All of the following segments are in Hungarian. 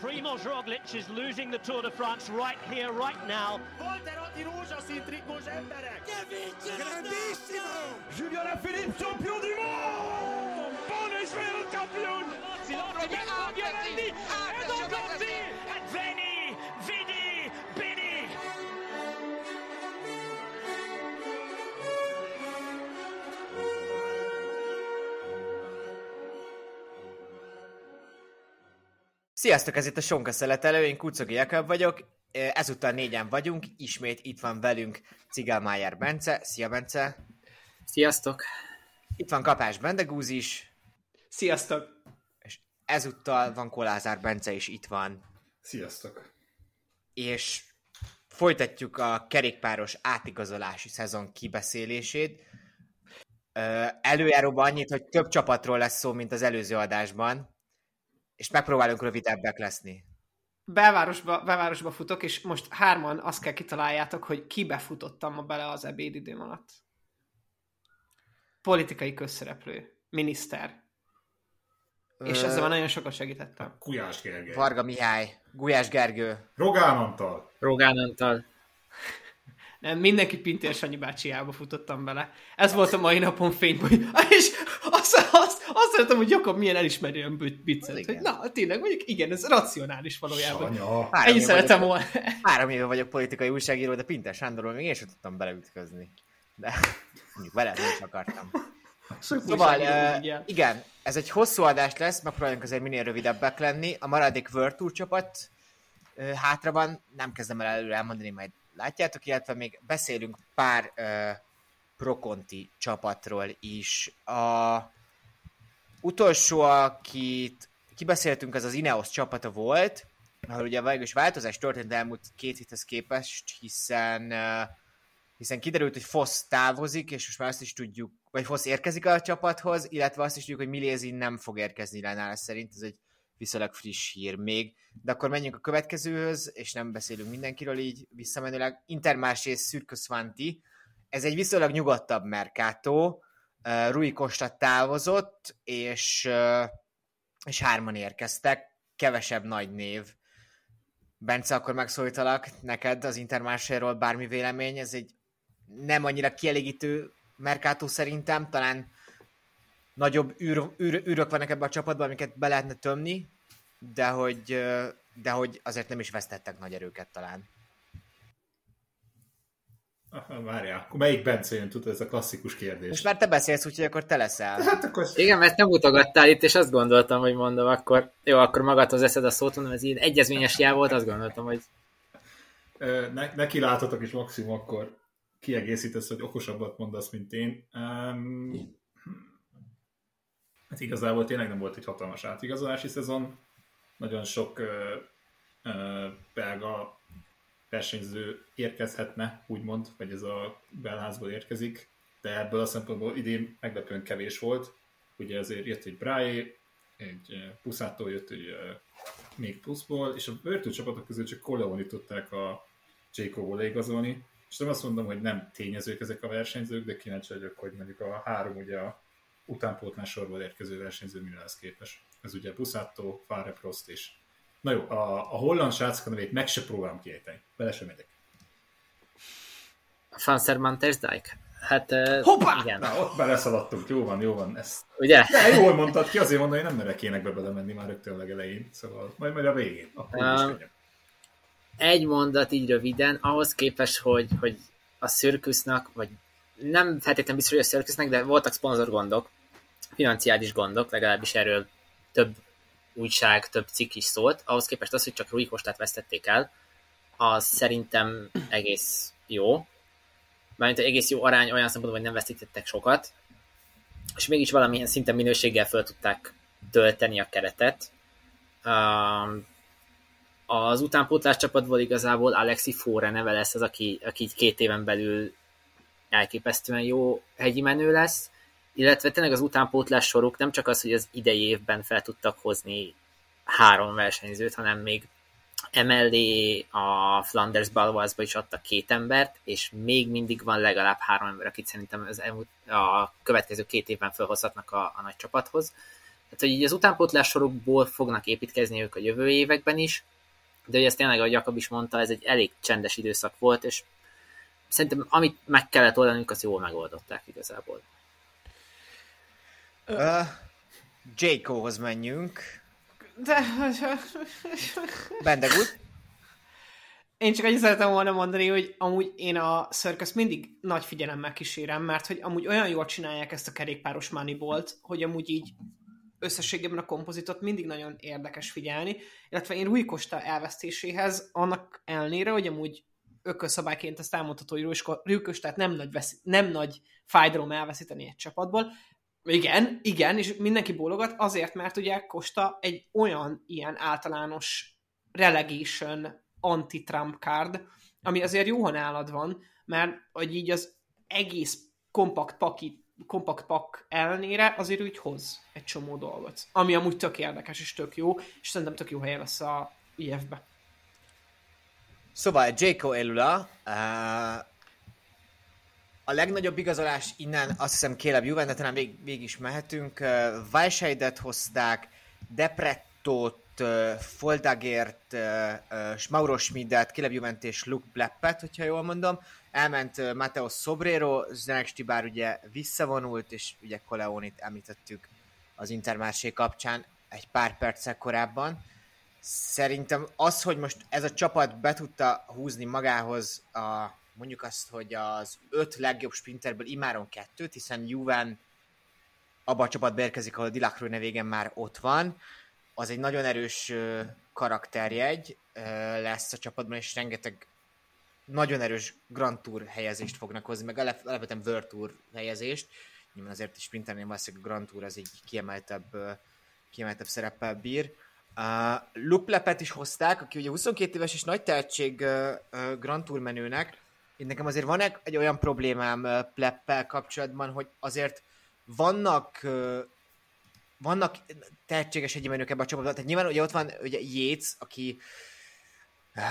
Primoz Roglic is losing the Tour de France right here, right now. Julien Alaphilippe, champion du monde! Buon Israel champion! Violandi, Sziasztok, ez itt a Sonka Szeletelő, én Kucogi Jakab vagyok, ezúttal négyen vagyunk, ismét itt van velünk Cigálmájár Bence, szia Bence! Sziasztok! Itt van Kapás Bendegúz is, Sziasztok! és ezúttal van Kolázár Bence is itt van, Sziasztok! és folytatjuk a kerékpáros átigazolási szezon kibeszélését. Előjáróban annyit, hogy több csapatról lesz szó, mint az előző adásban, és megpróbálunk rövidebbek leszni. Belvárosba, belvárosba futok, és most hárman azt kell kitaláljátok, hogy kibe futottam ma bele az ebédidőm alatt. Politikai közszereplő, miniszter. És Ö, ezzel már nagyon sokat segítettem. Kujás Gergely. Varga Mihály, Gulyás Gergő, Rogán Antal. Rogán Antal. Nem, mindenki Pintér Sanyi bácsiába futottam bele. Ez volt a mai napon fényben, hogy, és azt, azt, azt szeretem, hogy Jakob milyen elismerően viccelt, hogy na, tényleg, mondjuk igen, ez racionális valójában. Ennyi szeretem volna. Három éve vagyok politikai újságíró, de Pinter Sándorról még én sem tudtam beleütközni. De mondjuk vele nem is akartam. Szóval, uh, igen, ez egy hosszú adás lesz, megpróbáljunk azért minél rövidebbek lenni. A maradék World Tour csapat uh, hátra van, nem kezdem el előre elmondani, majd látjátok, illetve még beszélünk pár uh, Proconti csapatról is. A utolsó, akit kibeszéltünk, az az Ineos csapata volt, ahol ugye végül változás történt elmúlt két héthez képest, hiszen hiszen kiderült, hogy Fosz távozik, és most már azt is tudjuk, vagy Fosz érkezik a csapathoz, illetve azt is tudjuk, hogy Milézi nem fog érkezni Lánál szerint, ez egy viszonylag friss hír még. De akkor menjünk a következőhöz, és nem beszélünk mindenkiről így visszamenőleg. Intermarché Szürköszvanti, ez egy viszonylag nyugodtabb Uh, Rui Costa távozott, és, és hárman érkeztek, kevesebb nagy név. Bence, akkor megszólítalak neked az Intermarché-ról bármi vélemény, ez egy nem annyira kielégítő Mercato szerintem, talán nagyobb űr, űr, űrök vannak ebben a csapatban, amiket be lehetne tömni, de hogy, de hogy azért nem is vesztettek nagy erőket talán. Aha, Várjál, akkor melyik Bence jön, tudod, ez a klasszikus kérdés. Most már te beszélsz, úgyhogy akkor te leszel. Hát akkor Igen, mert nem mutogattál itt, és azt gondoltam, hogy mondom, akkor jó, akkor magadhoz eszed a szót, mondom, ez ilyen egyezményes jel volt, azt gondoltam, hogy ne, neki láthatok, és maximum akkor kiegészítesz, hogy okosabbat mondasz, mint én. Um, hát igazából tényleg nem volt egy hatalmas átigazolási szezon. Nagyon sok ö, ö, belga versenyző érkezhetne, úgymond, vagy ez a belházból érkezik, de ebből a szempontból idén meglepően kevés volt. Ugye azért jött egy Braé, egy Puszától jött egy még pluszból, és a Virtu csapatok közül csak Coleoni tudták a Jacobból leigazolni, és nem azt mondom, hogy nem tényezők ezek a versenyzők, de kíváncsi vagyok, hogy mondjuk a három ugye a utánpótlás sorból érkező versenyző mire lesz képes. Ez ugye Buszátó, Fáre Prost és Na jó, a, a holland srácok nevét meg se próbálom kiejteni. Bele sem megyek. Fanserman Tersdijk. Hát Hoppá! igen, Na, ott beleszaladtunk, jó van, jó van. Ezt... ugye? De jól mondtad ki, azért mondani, hogy nem merek énekbe belemenni már rögtön a legelején. Szóval majd, majd a végén. Akkor Ah. is. Egy mondat így röviden, ahhoz képest, hogy, hogy a Circusnak, vagy nem feltétlenül biztos, hogy a de voltak szponzor gondok, financiális gondok, legalábbis erről több újság, több cikk is szólt, ahhoz képest az, hogy csak Rui Kostát vesztették el, az szerintem egész jó. Mármint egész jó arány olyan szempontból, hogy nem veszítettek sokat, és mégis valamilyen szinten minőséggel föl tudták tölteni a keretet. Um, az utánpótlás csapatból igazából Alexi Fóra neve lesz az, aki, aki két éven belül elképesztően jó hegyi menő lesz, illetve tényleg az utánpótlás soruk nem csak az, hogy az idei évben fel tudtak hozni három versenyzőt, hanem még emellé a Flanders Balwazba is adtak két embert, és még mindig van legalább három ember, akit szerintem az elmúlt, a következő két évben felhozhatnak a, a nagy csapathoz. Tehát, hogy így az utánpótlás sorokból fognak építkezni ők a jövő években is, de hogy ez tényleg, ahogy Jakab is mondta, ez egy elég csendes időszak volt, és szerintem amit meg kellett oldanunk, azt jól megoldották igazából. Uh, Jayco-hoz menjünk. De... Bendegút. Én csak egy szeretem volna mondani, hogy amúgy én a circus mindig nagy figyelemmel kísérem, mert hogy amúgy olyan jól csinálják ezt a kerékpáros Moneybolt, hogy amúgy így összességében a kompozitot mindig nagyon érdekes figyelni, illetve én Rui Costa elvesztéséhez annak ellenére, hogy amúgy ökölszabályként ezt elmondható, hogy Rui Costát nem nagy, veszi, nem nagy fájdalom elveszíteni egy csapatból, igen, igen, és mindenki bólogat azért, mert ugye Costa egy olyan ilyen általános relegation anti-Trump card, ami azért jó, ha nálad van, mert hogy így az egész kompakt paki kompakt pak ellenére azért úgy hoz egy csomó dolgot. Ami amúgy tök érdekes és tök jó, és szerintem tök jó helye lesz a IF-be. Szóval Jayco Elula, uh, a legnagyobb igazolás innen azt hiszem Caleb Juven, de talán vég, végig is mehetünk. Uh, Weisheidet hozták, Deprettót, uh, Foldagért, uh, uh, Mauro Schmidet, Juvent és Luke Bleppet, hogyha jól mondom elment Mateo Sobrero, Zdenek Stibár ugye visszavonult, és ugye Coleonit említettük az Intermársé kapcsán egy pár perccel korábban. Szerintem az, hogy most ez a csapat be tudta húzni magához a, mondjuk azt, hogy az öt legjobb sprinterből imáron kettőt, hiszen Juven abba a csapatba érkezik, ahol Dilacroix nevégen már ott van, az egy nagyon erős karakterjegy lesz a csapatban, és rengeteg nagyon erős Grand Tour helyezést fognak hozni, meg alapvetően World Tour helyezést. Nyilván azért is sprinternél valószínűleg a Grand Tour az egy kiemeltebb, kiemeltebb szereppel bír. Uh, Luke is hozták, aki ugye 22 éves és nagy tehetség uh, uh, Grand Tour menőnek. Én nekem azért van egy, olyan problémám uh, Pleppel kapcsolatban, hogy azért vannak uh, vannak tehetséges egyéb menők ebben a csapatban. Tehát nyilván ugye ott van ugye Yates, aki uh,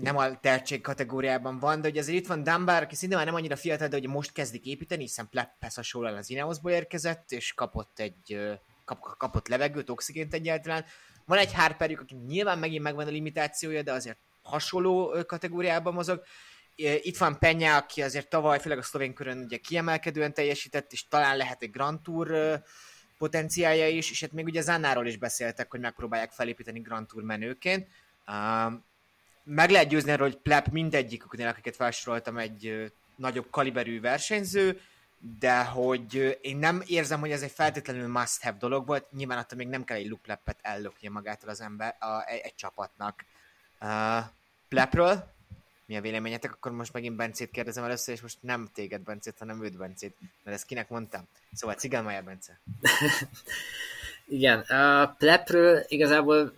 nem a tehetség kategóriában van, de ugye azért itt van Dunbar, aki szinte már nem annyira fiatal, de ugye most kezdik építeni, hiszen Pleppes hasonlóan az Ineosból érkezett, és kapott egy kap, kapott levegőt, oxigént egyáltalán. Van egy Harperjük, aki nyilván megint megvan a limitációja, de azért hasonló kategóriában mozog. Itt van Penya, aki azért tavaly, főleg a szlovén körön ugye kiemelkedően teljesített, és talán lehet egy Grand Tour potenciálja is, és hát még ugye Zannáról is beszéltek, hogy megpróbálják felépíteni Grand Tour menőként meg lehet győzni erről, hogy Pleb mindegyiküknél, akiket felsoroltam, egy nagyobb kaliberű versenyző, de hogy én nem érzem, hogy ez egy feltétlenül must-have dolog volt, nyilván attól még nem kell egy luklepet ellöknie magától az ember, a, egy, egy csapatnak. Uh, Plepről, mi a véleményetek? Akkor most megint Bencét kérdezem először, és most nem téged Bencét, hanem őt Bencét, mert ezt kinek mondtam? Szóval Cigálmája Bence. Igen, a Plepről igazából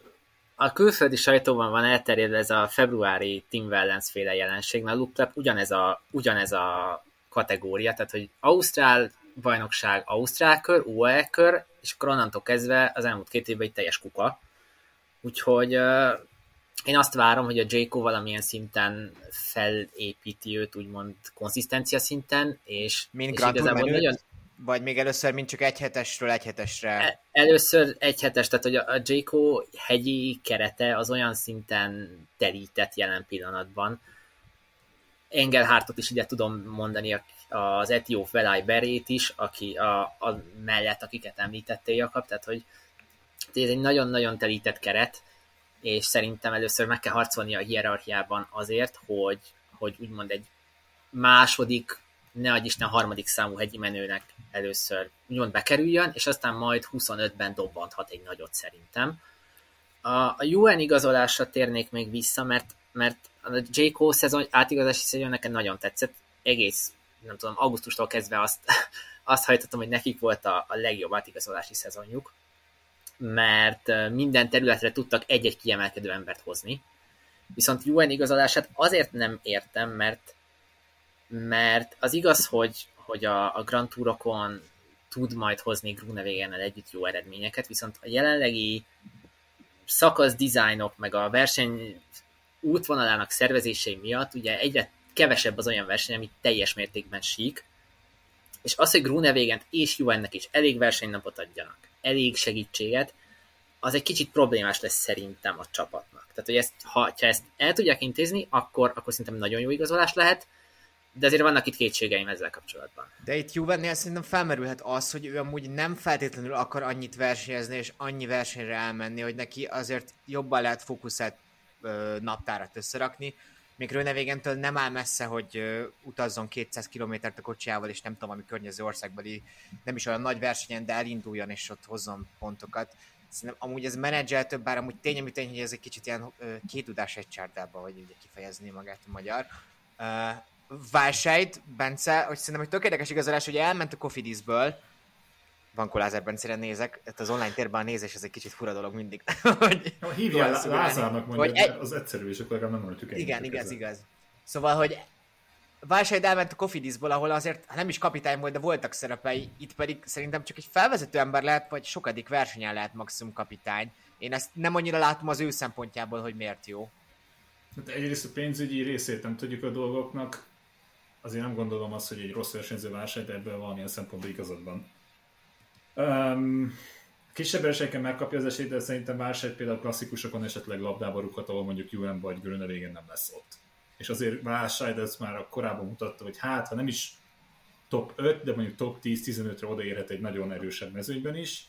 a külföldi sajtóban van elterjedve ez a februári Tim Wellens féle jelenség, mert Loop ugyanez a, ugyanez a kategória, tehát hogy Ausztrál bajnokság Ausztrál kör, UAE kör, és akkor onnantól kezdve az elmúlt két évben egy teljes kuka. Úgyhogy uh, én azt várom, hogy a Jayco valamilyen szinten felépíti őt, úgymond konzisztencia szinten, és, Mint és igazából nagyon, vagy még először mint csak egy hetesről egy hetesre? E, először egy hetes, tehát hogy a, Jayco hegyi kerete az olyan szinten terített jelen pillanatban. Engelhartot is ide tudom mondani, az Etióp Velay Berét is, aki a, a mellett, akiket említettél, Jakab, tehát hogy ez egy nagyon-nagyon telített keret, és szerintem először meg kell harcolni a hierarchiában azért, hogy, hogy úgymond egy második ne adj Isten harmadik számú hegyi menőnek először úgymond bekerüljön, és aztán majd 25-ben dobbanthat egy nagyot szerintem. A, a UN igazolásra térnék még vissza, mert, mert a J. Cole szezon, átigazási szezon nekem nagyon tetszett. Egész, nem tudom, augusztustól kezdve azt, azt hajtottam, hogy nekik volt a, a legjobb átigazolási szezonjuk, mert minden területre tudtak egy-egy kiemelkedő embert hozni. Viszont UN igazolását azért nem értem, mert mert az igaz, hogy, hogy a, a Grand Tourokon tud majd hozni Grunewegennel együtt jó eredményeket, viszont a jelenlegi szakasz dizájnok, meg a verseny útvonalának szervezései miatt ugye egyre kevesebb az olyan verseny, ami teljes mértékben sík, És az, hogy Grunewegent és Juvennek is elég versenynapot adjanak, elég segítséget, az egy kicsit problémás lesz szerintem a csapatnak. Tehát, hogy ezt, ha, ha ezt el tudják intézni, akkor, akkor szerintem nagyon jó igazolás lehet, de azért vannak itt kétségeim ezzel kapcsolatban. De itt Juvennél szerintem felmerülhet az, hogy ő amúgy nem feltétlenül akar annyit versenyezni, és annyi versenyre elmenni, hogy neki azért jobban lehet fókuszált ö, naptárat összerakni, még Rönevégentől nem áll messze, hogy ö, utazzon 200 kilométert a kocsiával, és nem tudom, ami környező országbeli, nem is olyan nagy versenyen, de elinduljon, és ott hozzon pontokat. Szerintem amúgy ez menedzseltől, bár amúgy tény, ami tény, hogy ez egy kicsit ilyen ö, két tudás egy csárdába, hogy ugye kifejezni magát a magyar. Válsájt, Bence, hogy szerintem egy tök érdekes igazolás, hogy elment a Kofidisből, van Kolázer Bencére nézek, hát az online térben a nézés ez egy kicsit fura dolog mindig. hogy Ja, Hívjál jól szurálni. Lázárnak mondja, Hogy egy- az egyszerű, és akkor legalább nem mondjuk Igen, igaz, ezzel. igaz. Szóval, hogy Válsájd elment a Kofidisból, ahol azért hát nem is kapitány volt, de voltak szerepei, itt pedig szerintem csak egy felvezető ember lehet, vagy sokadik versenyen lehet maximum kapitány. Én ezt nem annyira látom az ő szempontjából, hogy miért jó. Hát egyrészt a pénzügyi részét nem tudjuk a dolgoknak, azért nem gondolom azt, hogy egy rossz versenyző válság, de ebből valamilyen szempontból igazad van. Um, kisebb versenyeken megkapja az esélyt, de szerintem válság például klasszikusokon esetleg labdába rúghat, ahol mondjuk Juven vagy Grönevégen nem lesz ott. És azért válság, ez már a korábban mutatta, hogy hát, ha nem is top 5, de mondjuk top 10-15-re odaérhet egy nagyon erősebb mezőnyben is.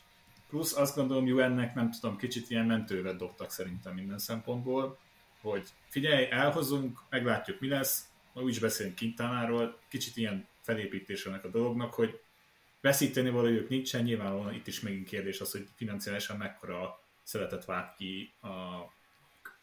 Plusz azt gondolom, Juvennek nem tudom, kicsit ilyen mentővet dobtak szerintem minden szempontból, hogy figyelj, elhozunk, meglátjuk mi lesz, ma úgy is beszélünk Kintánáról, kicsit ilyen felépítésnek a dolognak, hogy veszíteni valójuk nincsen, nyilvánvalóan itt is megint kérdés az, hogy financiálisan mekkora szeretet vált ki, a,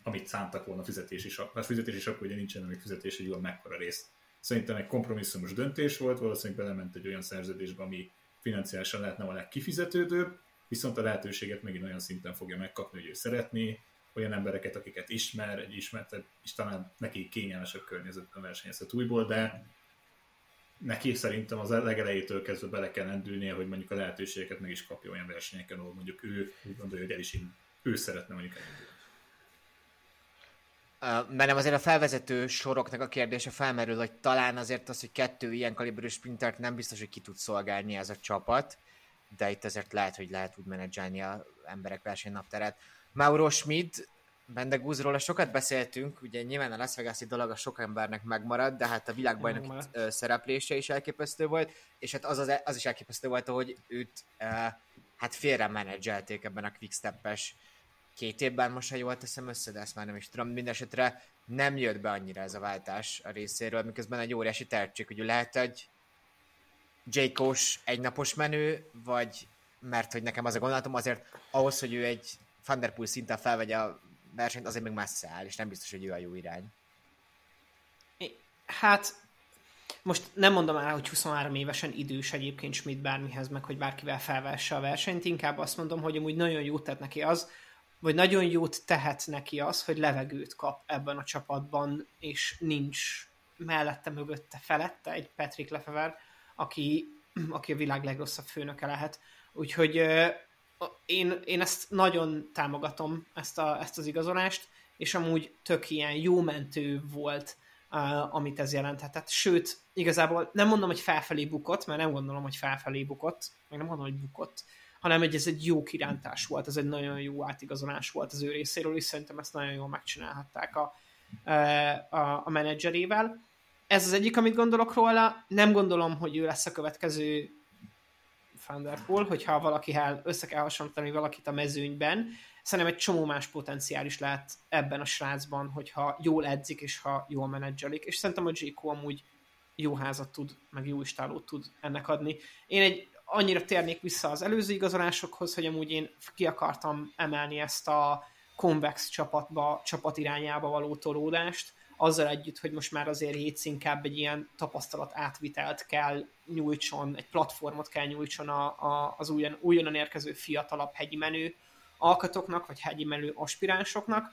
amit szántak volna fizetési sak, mert fizetési sak ugye nincsen, amik fizetési jól mekkora rész. Szerintem egy kompromisszumos döntés volt, valószínűleg belement egy olyan szerződésbe, ami financiálisan lehetne a legkifizetődőbb, viszont a lehetőséget megint olyan szinten fogja megkapni, hogy ő szeretné, olyan embereket, akiket ismer, egy ismertebb, és talán neki kényelmesebb környezetben versenyezhet újból, de neki szerintem az legelejétől kezdve bele kell lendülnie, hogy mondjuk a lehetőségeket meg is kapja olyan versenyeken, ahol mondjuk ő úgy gondolja, hogy el is ő szeretne mondjuk elindulni. Uh, bennem azért a felvezető soroknak a kérdése felmerül, hogy talán azért az, hogy kettő ilyen kaliberű sprintert nem biztos, hogy ki tud szolgálni ez a csapat, de itt azért lehet, hogy lehet úgy menedzselni a emberek versenynapterát. Mauro Schmidt, Bendegúzról sokat beszéltünk, ugye nyilván a Las Vegas-i dolog a sok embernek megmarad, de hát a világbajnoki szereplése is elképesztő volt, és hát az, az, az is elképesztő volt, hogy őt uh, hát félre menedzselték ebben a quickstep-es két évben, most ha jól teszem össze, de ezt már nem is tudom, mindesetre nem jött be annyira ez a váltás a részéről, miközben egy óriási tehetség, hogy lehet egy J-Kós egynapos menő, vagy mert hogy nekem az a gondolatom, azért ahhoz, hogy ő egy Van der Poel szinten felvegye a versenyt, azért még messze áll, és nem biztos, hogy ő a jó irány. Hát, most nem mondom el, hogy 23 évesen idős egyébként Schmidt bármihez, meg hogy bárkivel felvesse a versenyt, inkább azt mondom, hogy amúgy nagyon jót tett neki az, vagy nagyon jót tehet neki az, hogy levegőt kap ebben a csapatban, és nincs mellette, mögötte, felette egy Patrick Lefever, aki, aki a világ legrosszabb főnöke lehet. Úgyhogy én, én ezt nagyon támogatom, ezt, a, ezt az igazolást, és amúgy tök ilyen jó mentő volt, uh, amit ez jelenthetett. Sőt, igazából nem mondom, hogy felfelé bukott, mert nem gondolom, hogy felfelé bukott, meg nem gondolom, hogy bukott, hanem hogy ez egy jó kirántás volt, ez egy nagyon jó átigazolás volt az ő részéről, és szerintem ezt nagyon jól megcsinálhatták a, a, a menedzserével. Ez az egyik, amit gondolok róla. Nem gondolom, hogy ő lesz a következő Van der hogyha valakivel össze kell hasonlítani valakit a mezőnyben. Szerintem egy csomó más potenciális lehet ebben a srácban, hogyha jól edzik, és ha jól menedzselik. És szerintem a J.K. amúgy jó házat tud, meg jó istálót tud ennek adni. Én egy annyira térnék vissza az előző igazolásokhoz, hogy amúgy én ki akartam emelni ezt a konvex csapatba, csapat irányába való tolódást, azzal együtt, hogy most már azért Yates inkább egy ilyen tapasztalat átvitelt kell nyújtson, egy platformot kell nyújtson a, a, az újon, újonnan érkező fiatalabb hegyi menő alkatoknak, vagy hegyi menő aspiránsoknak.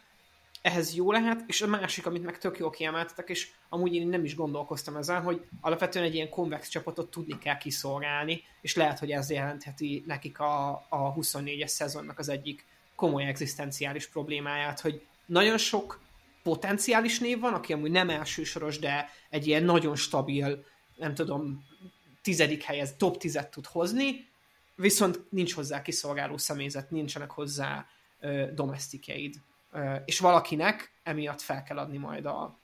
Ehhez jó lehet, és a másik, amit meg tök jól kiemeltetek, és amúgy én nem is gondolkoztam ezen, hogy alapvetően egy ilyen konvex csapatot tudni kell kiszolgálni, és lehet, hogy ez jelentheti nekik a, a 24-es szezonnak az egyik komoly egzisztenciális problémáját, hogy nagyon sok potenciális név van, aki amúgy nem elsősoros, de egy ilyen nagyon stabil, nem tudom, tizedik helyez top tizet tud hozni, viszont nincs hozzá kiszolgáló személyzet, nincsenek hozzá ö, domestikjeid. Ö, és valakinek emiatt fel kell adni majd a,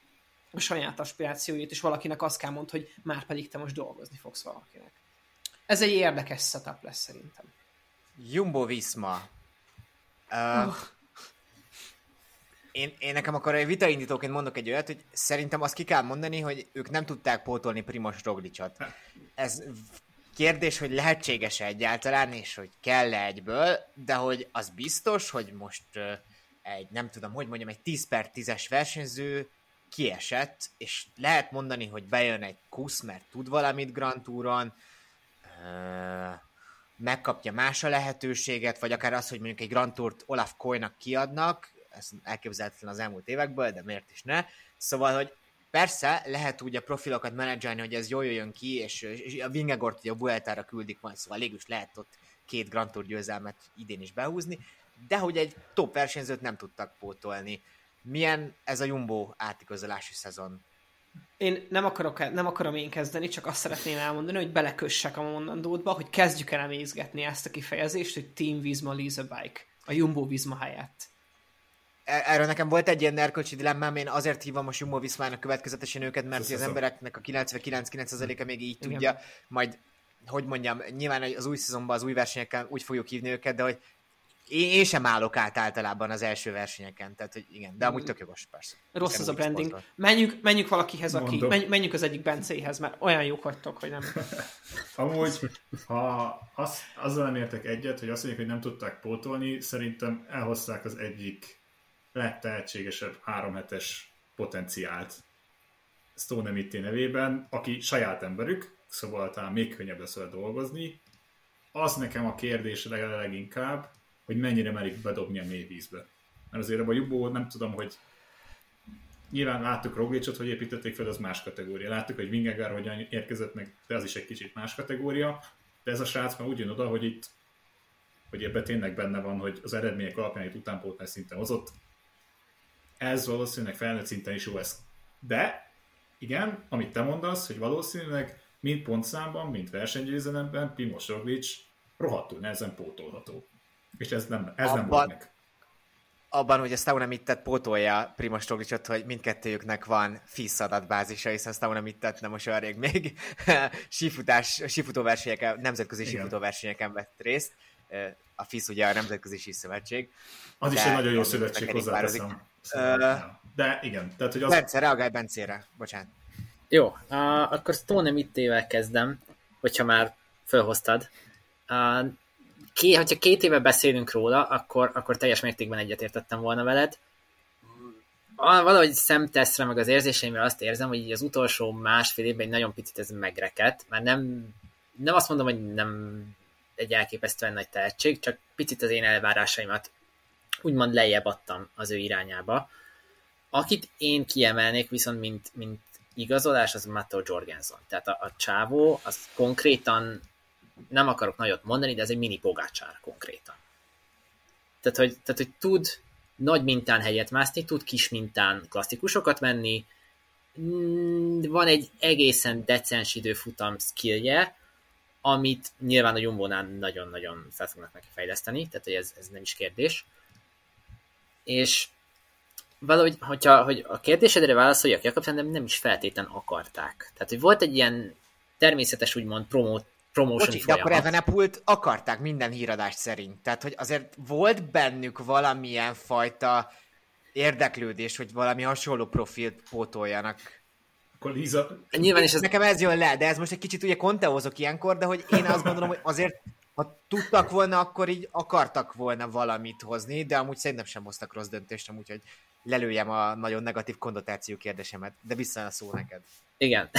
a saját aspirációit, és valakinek azt kell mondani, hogy már pedig te most dolgozni fogsz valakinek. Ez egy érdekes setup lesz szerintem. Jumbo Visma. Uh, Uh. Én, én nekem akkor egy vitaindítóként mondok egy olyat, hogy szerintem azt ki kell mondani, hogy ők nem tudták pótolni Primos Roglicot. Ez kérdés, hogy lehetséges-e egyáltalán, és hogy kell-e egyből, de hogy az biztos, hogy most egy, nem tudom, hogy mondjam, egy 10 per 10-es versenyző kiesett, és lehet mondani, hogy bejön egy kusz, mert tud valamit Grand Touron, megkapja más a lehetőséget, vagy akár az, hogy mondjuk egy Grand Tourt Olaf Koynak kiadnak, ez elképzelhetetlen az elmúlt évekből, de miért is ne. Szóval, hogy persze lehet úgy a profilokat menedzselni, hogy ez jól jöjjön ki, és, és a Vingegort ugye a Vueltára küldik majd, szóval végül lehet ott két Grand Tour győzelmet idén is behúzni, de hogy egy top versenyzőt nem tudtak pótolni. Milyen ez a Jumbo átigazolási szezon? Én nem, akarok, nem akarom én kezdeni, csak azt szeretném elmondani, hogy belekössek a mondandódba, hogy kezdjük el emészgetni ezt a kifejezést, hogy Team Visma lease a bike, a Jumbo Visma helyett. E- Erről nekem volt egy ilyen erkölcsi dilemmám, én azért hívom a Jumbo Viszmának következetesen őket, mert az embereknek a 99-9%-a még így Igen. tudja, majd, hogy mondjam, nyilván az új szezonban, az új versenyeken úgy fogjuk hívni őket, de hogy én, én sem állok át általában az első versenyeken, tehát hogy igen, de amúgy tök jogos, persze. Rossz az a branding. Menjünk, menjünk valakihez, aki, menj, menjünk az egyik Bencéhez, mert olyan jók vagytok, hogy nem. Amúgy, ha az, azzal nem értek egyet, hogy azt mondjuk, hogy nem tudták pótolni, szerintem elhozták az egyik legtehetségesebb három hetes potenciált Stone Mitté nevében, aki saját emberük, szóval talán még könnyebb lesz vele dolgozni. Az nekem a kérdés leg- leginkább, hogy mennyire merik bedobni a mély vízbe. Mert azért a Jumbo nem tudom, hogy nyilván láttuk Roglicot, hogy építették fel, az más kategória. Láttuk, hogy Vingegaard hogyan érkezett meg, de az is egy kicsit más kategória. De ez a srác már úgy jön oda, hogy itt hogy ebben tényleg benne van, hogy az eredmények alapján itt utánpótlás szinten hozott. Ez valószínűleg felnőtt szinten is jó ez. De igen, amit te mondasz, hogy valószínűleg mind pontszámban, mind versenygyőzelemben Primoz Roglic rohadtul nehezen pótolható. És ez nem, ez nem Abban- volt meg. abban, hogy a Stauna Mittet pótolja Primoz Roglicot, hogy mindkettőjüknek van FISZ adatbázisa, hiszen Stauna Mittet nem most rég még sífutás, sífutóversenyeken, nemzetközi Igen. sífutóversenyeken vett részt. A FISZ ugye a Nemzetközi Síszövetség. Az is de egy nagyon jó szövetség, hozzáteszem. Ö, Szóval, De igen, tehát hogy az, Bence, reagálj Bencére, bocsánat. Jó, uh, akkor Stone Mittével kezdem, hogyha már felhoztad. Uh, ké, hogyha két éve beszélünk róla, akkor, akkor teljes mértékben egyetértettem volna veled. Ah, Valahogy szemtesztre, meg az érzéseimre azt érzem, hogy így az utolsó másfél évben egy nagyon picit ez megrekedt, már nem, nem azt mondom, hogy nem egy elképesztően nagy tehetség, csak picit az én elvárásaimat úgymond lejjebb adtam az ő irányába. Akit én kiemelnék viszont, mint, mint igazolás, az Matteo Jorgensen. Tehát a, a csávó, az konkrétan nem akarok nagyot mondani, de ez egy mini pogácsár konkrétan. Tehát hogy, tehát, hogy tud nagy mintán helyet mászni, tud kis mintán klasszikusokat menni, Mm, van egy egészen decens időfutam skillje, amit nyilván a Jumbo-nál nagyon-nagyon fel fognak neki fejleszteni, tehát hogy ez, ez nem is kérdés. És valahogy, hogyha hogy a kérdésedre válaszoljak, Jakobsen nem, nem is feltétlen akarták. Tehát, hogy volt egy ilyen természetes, úgymond, promo, promotion Bocsi, de akkor folyamat. Evenepult akarták minden híradást szerint. Tehát, hogy azért volt bennük valamilyen fajta érdeklődés, hogy valami hasonló profilt pótoljanak. akkor Liza, Nyilván is ez Nekem ez jön le, de ez most egy kicsit ugye konteózok ilyenkor, de hogy én azt gondolom, hogy azért, ha tudtak volna, akkor így akartak volna valamit hozni, de amúgy szerintem sem hoztak rossz döntést, amúgy, hogy lelőjem a nagyon negatív konnotáció kérdésemet, de vissza a szó neked. Igen.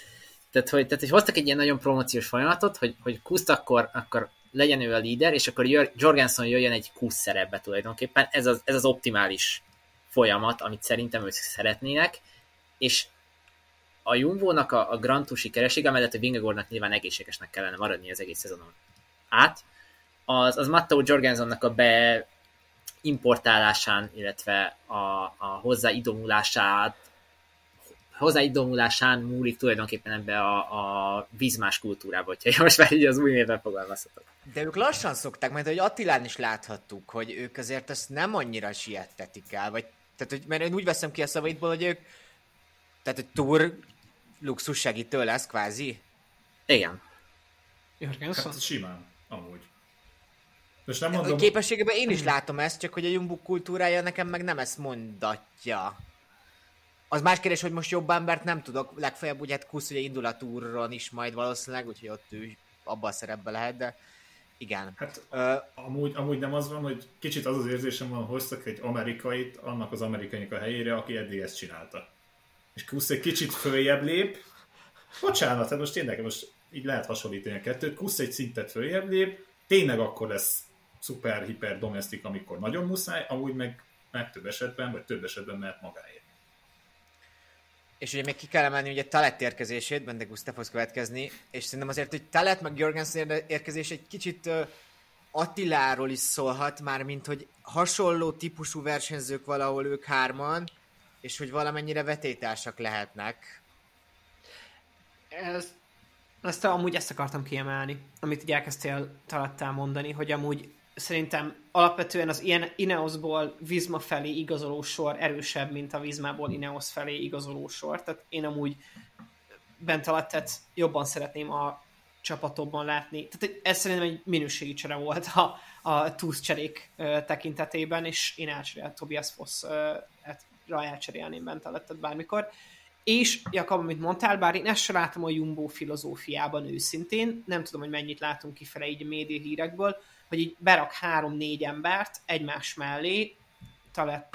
tehát, hogy, tehát, hogy hoztak egy ilyen nagyon promóciós folyamatot, hogy, hogy Kuszt akkor, akkor legyen ő a líder, és akkor Jorgensen jöjjön egy Kusz szerepbe tulajdonképpen. Ez az, ez az optimális folyamat, amit szerintem ők szeretnének, és a Jumbo-nak a, a Grand Tour sikeressége, mellett, hogy Vingegaardnak nyilván egészségesnek kellene maradni az egész szezonon át, az, az Matteo Jorgensennek a be importálásán, illetve a, a hozzá idomulását hozzáidomulásán múlik tulajdonképpen ebbe a, a vízmás kultúrába, hogyha most már így az új néven fogalmazhatok. De ők lassan szokták, mert hogy Attilán is láthattuk, hogy ők azért ezt nem annyira siettetik el, vagy, tehát, hogy, mert én úgy veszem ki a szavaitból, hogy ők, tehát hogy túr luxus segítő lesz kvázi. Igen. Jörgensen? Hát simán, amúgy. Most nem Mondom... mondom, Képességében én is látom ezt, csak hogy a Jumbo kultúrája nekem meg nem ezt mondatja. Az más kérdés, hogy most jobb embert nem tudok, legfeljebb ugye hát Kusz ugye indul a túron is majd valószínűleg, úgyhogy ott ő abban a szerepben lehet, de igen. hát Ö, amúgy, amúgy nem az van, hogy kicsit az az érzésem van, hoztak egy amerikait annak az amerikainak a helyére, aki eddig ezt csinálta. És Kusz egy kicsit följebb lép, bocsánat, hát most tényleg most így lehet hasonlítani a kettőt, Kusz egy szintet följebb lép, tényleg akkor lesz szuper, hiper, domestik, amikor nagyon muszáj, amúgy meg, meg több esetben, vagy több esetben mehet magáért. És ugye még ki kell emelni ugye Talet érkezését, Bende Gustafhoz következni, és szerintem azért, hogy Talet meg Jorgensen érkezés egy kicsit Attiláról is szólhat, már mint hogy hasonló típusú versenyzők valahol ők hárman, és hogy valamennyire vetétársak lehetnek. Ez, ezt amúgy ezt akartam kiemelni, amit így elkezdtél talattál mondani, hogy amúgy szerintem alapvetően az ilyen Ineosból Vizma felé igazoló sor erősebb, mint a Vizmából Ineos felé igazoló sor. Tehát én amúgy bent alatt jobban szeretném a csapatokban látni. Tehát ez szerintem egy minőségi csere volt a, a túsz cserék tekintetében, és én elcseréltem Tobias Foss rá elcserélném bent alattat bármikor. És, Jakab, amit mondtál, bár én ezt sem látom a Jumbo filozófiában őszintén, nem tudom, hogy mennyit látunk kifele így a média hírekből, hogy így berak három-négy embert egymás mellé, talett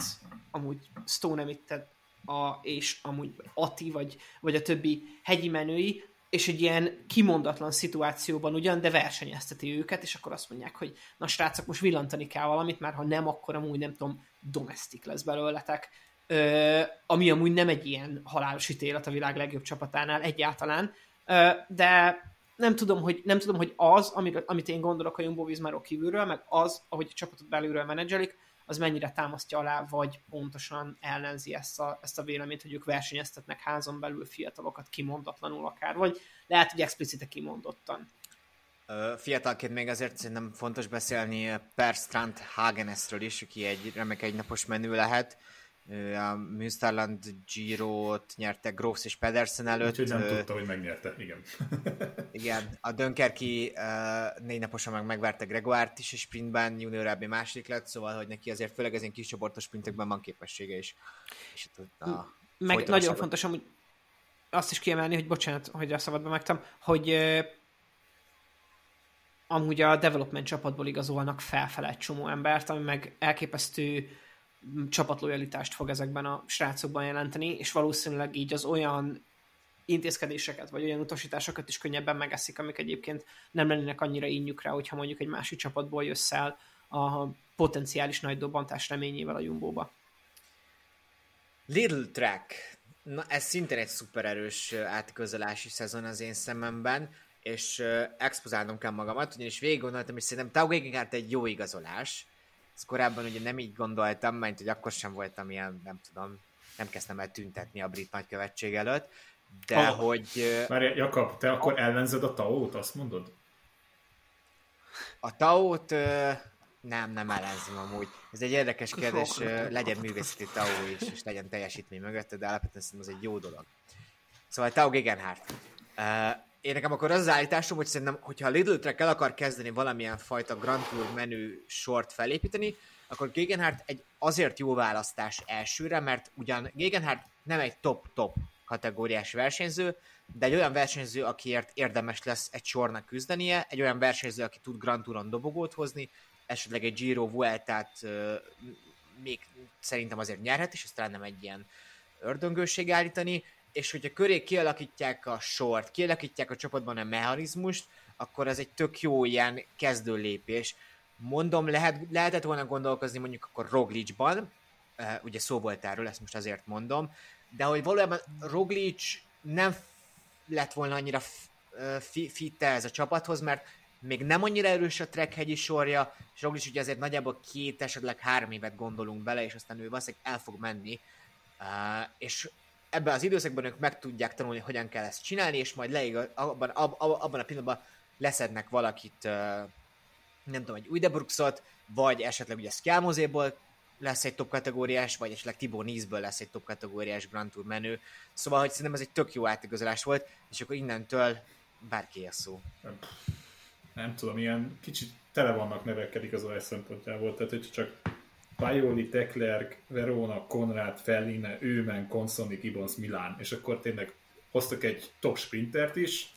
amúgy Stone Emitted a, és amúgy Ati, vagy, vagy a többi hegyi menői, és egy ilyen kimondatlan szituációban ugyan, de versenyezteti őket, és akkor azt mondják, hogy na srácok, most villantani kell valamit, mert ha nem, akkor amúgy nem tudom, domestik lesz belőletek. Ami amúgy nem egy ilyen halálos ítélet a világ legjobb csapatánál egyáltalán, de nem tudom, hogy, nem tudom, hogy az, amit, amit én gondolok a Jumbo Vismáról kívülről, meg az, ahogy a csapatot belülről menedzselik, az mennyire támasztja alá, vagy pontosan ellenzi ezt a, ezt a véleményt, hogy ők versenyeztetnek házon belül fiatalokat kimondatlanul akár, vagy lehet, hogy explicite kimondottan. Fiatalként még azért szerintem fontos beszélni Per Strand Hagenesről is, aki egy remek egynapos menő lehet. A Münsterland Giro-t nyerte Groves és Pedersen előtt. Úgyhogy nem tudta, hogy megnyerte, igen. igen, a Dönkerki négy naposan meg megverte Gregoárt is, és sprintben junior AB második lett, szóval, hogy neki azért főleg ezen kis csoportos sprintekben van képessége is. És a meg nagyon fontos, hogy azt is kiemelni, hogy bocsánat, hogy a szabadba megtam, hogy uh, amúgy a development csapatból igazolnak felfele egy csomó embert, ami meg elképesztő csapatlojalitást fog ezekben a srácokban jelenteni, és valószínűleg így az olyan intézkedéseket, vagy olyan utasításokat is könnyebben megeszik, amik egyébként nem lennének annyira ínyük rá, hogyha mondjuk egy másik csapatból jössz el a potenciális nagy dobbantás reményével a Jumbóba. Little Track. Na, ez szintén egy szuper erős átközelási szezon az én szememben, és uh, expozálnom kell magamat, ugyanis végig gondoltam, és szerintem Tau egy jó igazolás, ezt korábban ugye nem így gondoltam, mert hogy akkor sem voltam ilyen, nem tudom, nem kezdtem el tüntetni a brit nagykövetség előtt, de oh. hogy... Már Jakab, te akkor ellenzed a Tao-t, azt mondod? A Tao-t nem, nem ellenzem amúgy. Ez egy érdekes kérdés, legyen művészeti Tao is, és legyen teljesítmény mögötte, de alapvetően szerintem ez egy jó dolog. Szóval Tao Gegenhardt én nekem akkor az az állításom, hogy szerintem, hogyha a Lidl Trek el akar kezdeni valamilyen fajta Grand Tour menü sort felépíteni, akkor Gegenhardt egy azért jó választás elsőre, mert ugyan Gegenhardt nem egy top-top kategóriás versenyző, de egy olyan versenyző, akiért érdemes lesz egy sornak küzdenie, egy olyan versenyző, aki tud Grand Touron dobogót hozni, esetleg egy Giro Vueltát uh, még szerintem azért nyerhet, és ez nem egy ilyen ördöngőség állítani, és hogyha köré kialakítják a sort, kialakítják a csapatban a mechanizmust, akkor ez egy tök jó ilyen kezdő lépés. Mondom, lehet, lehetett volna gondolkozni mondjuk akkor Roglicsban, uh, ugye szó volt erről, ezt most azért mondom, de hogy valójában Roglic nem lett volna annyira fitte ez a csapathoz, mert még nem annyira erős a Trek hegyi sorja, és Roglic ugye azért nagyjából két, esetleg három évet gondolunk bele, és aztán ő valószínűleg el fog menni, és ebben az időszakban ők meg tudják tanulni, hogyan kell ezt csinálni, és majd leigaz, abban, ab, ab, abban a pillanatban leszednek valakit, nem tudom, egy Uydebruxot, vagy esetleg ugye Skjelmozéból lesz egy top kategóriás, vagy esetleg Tibor Nízből lesz egy top kategóriás Grand Tour menő. Szóval, hogy szerintem ez egy tök jó átigazolás volt, és akkor innentől bárki a szó. Nem tudom, ilyen kicsit tele vannak nevekkel igazolás szempontjából, tehát hogy csak Pajoli, Teklerk, Verona, Konrad, Felline, Őmen, Konsoni, Gibbons, Milán, és akkor tényleg hoztak egy top sprintert is,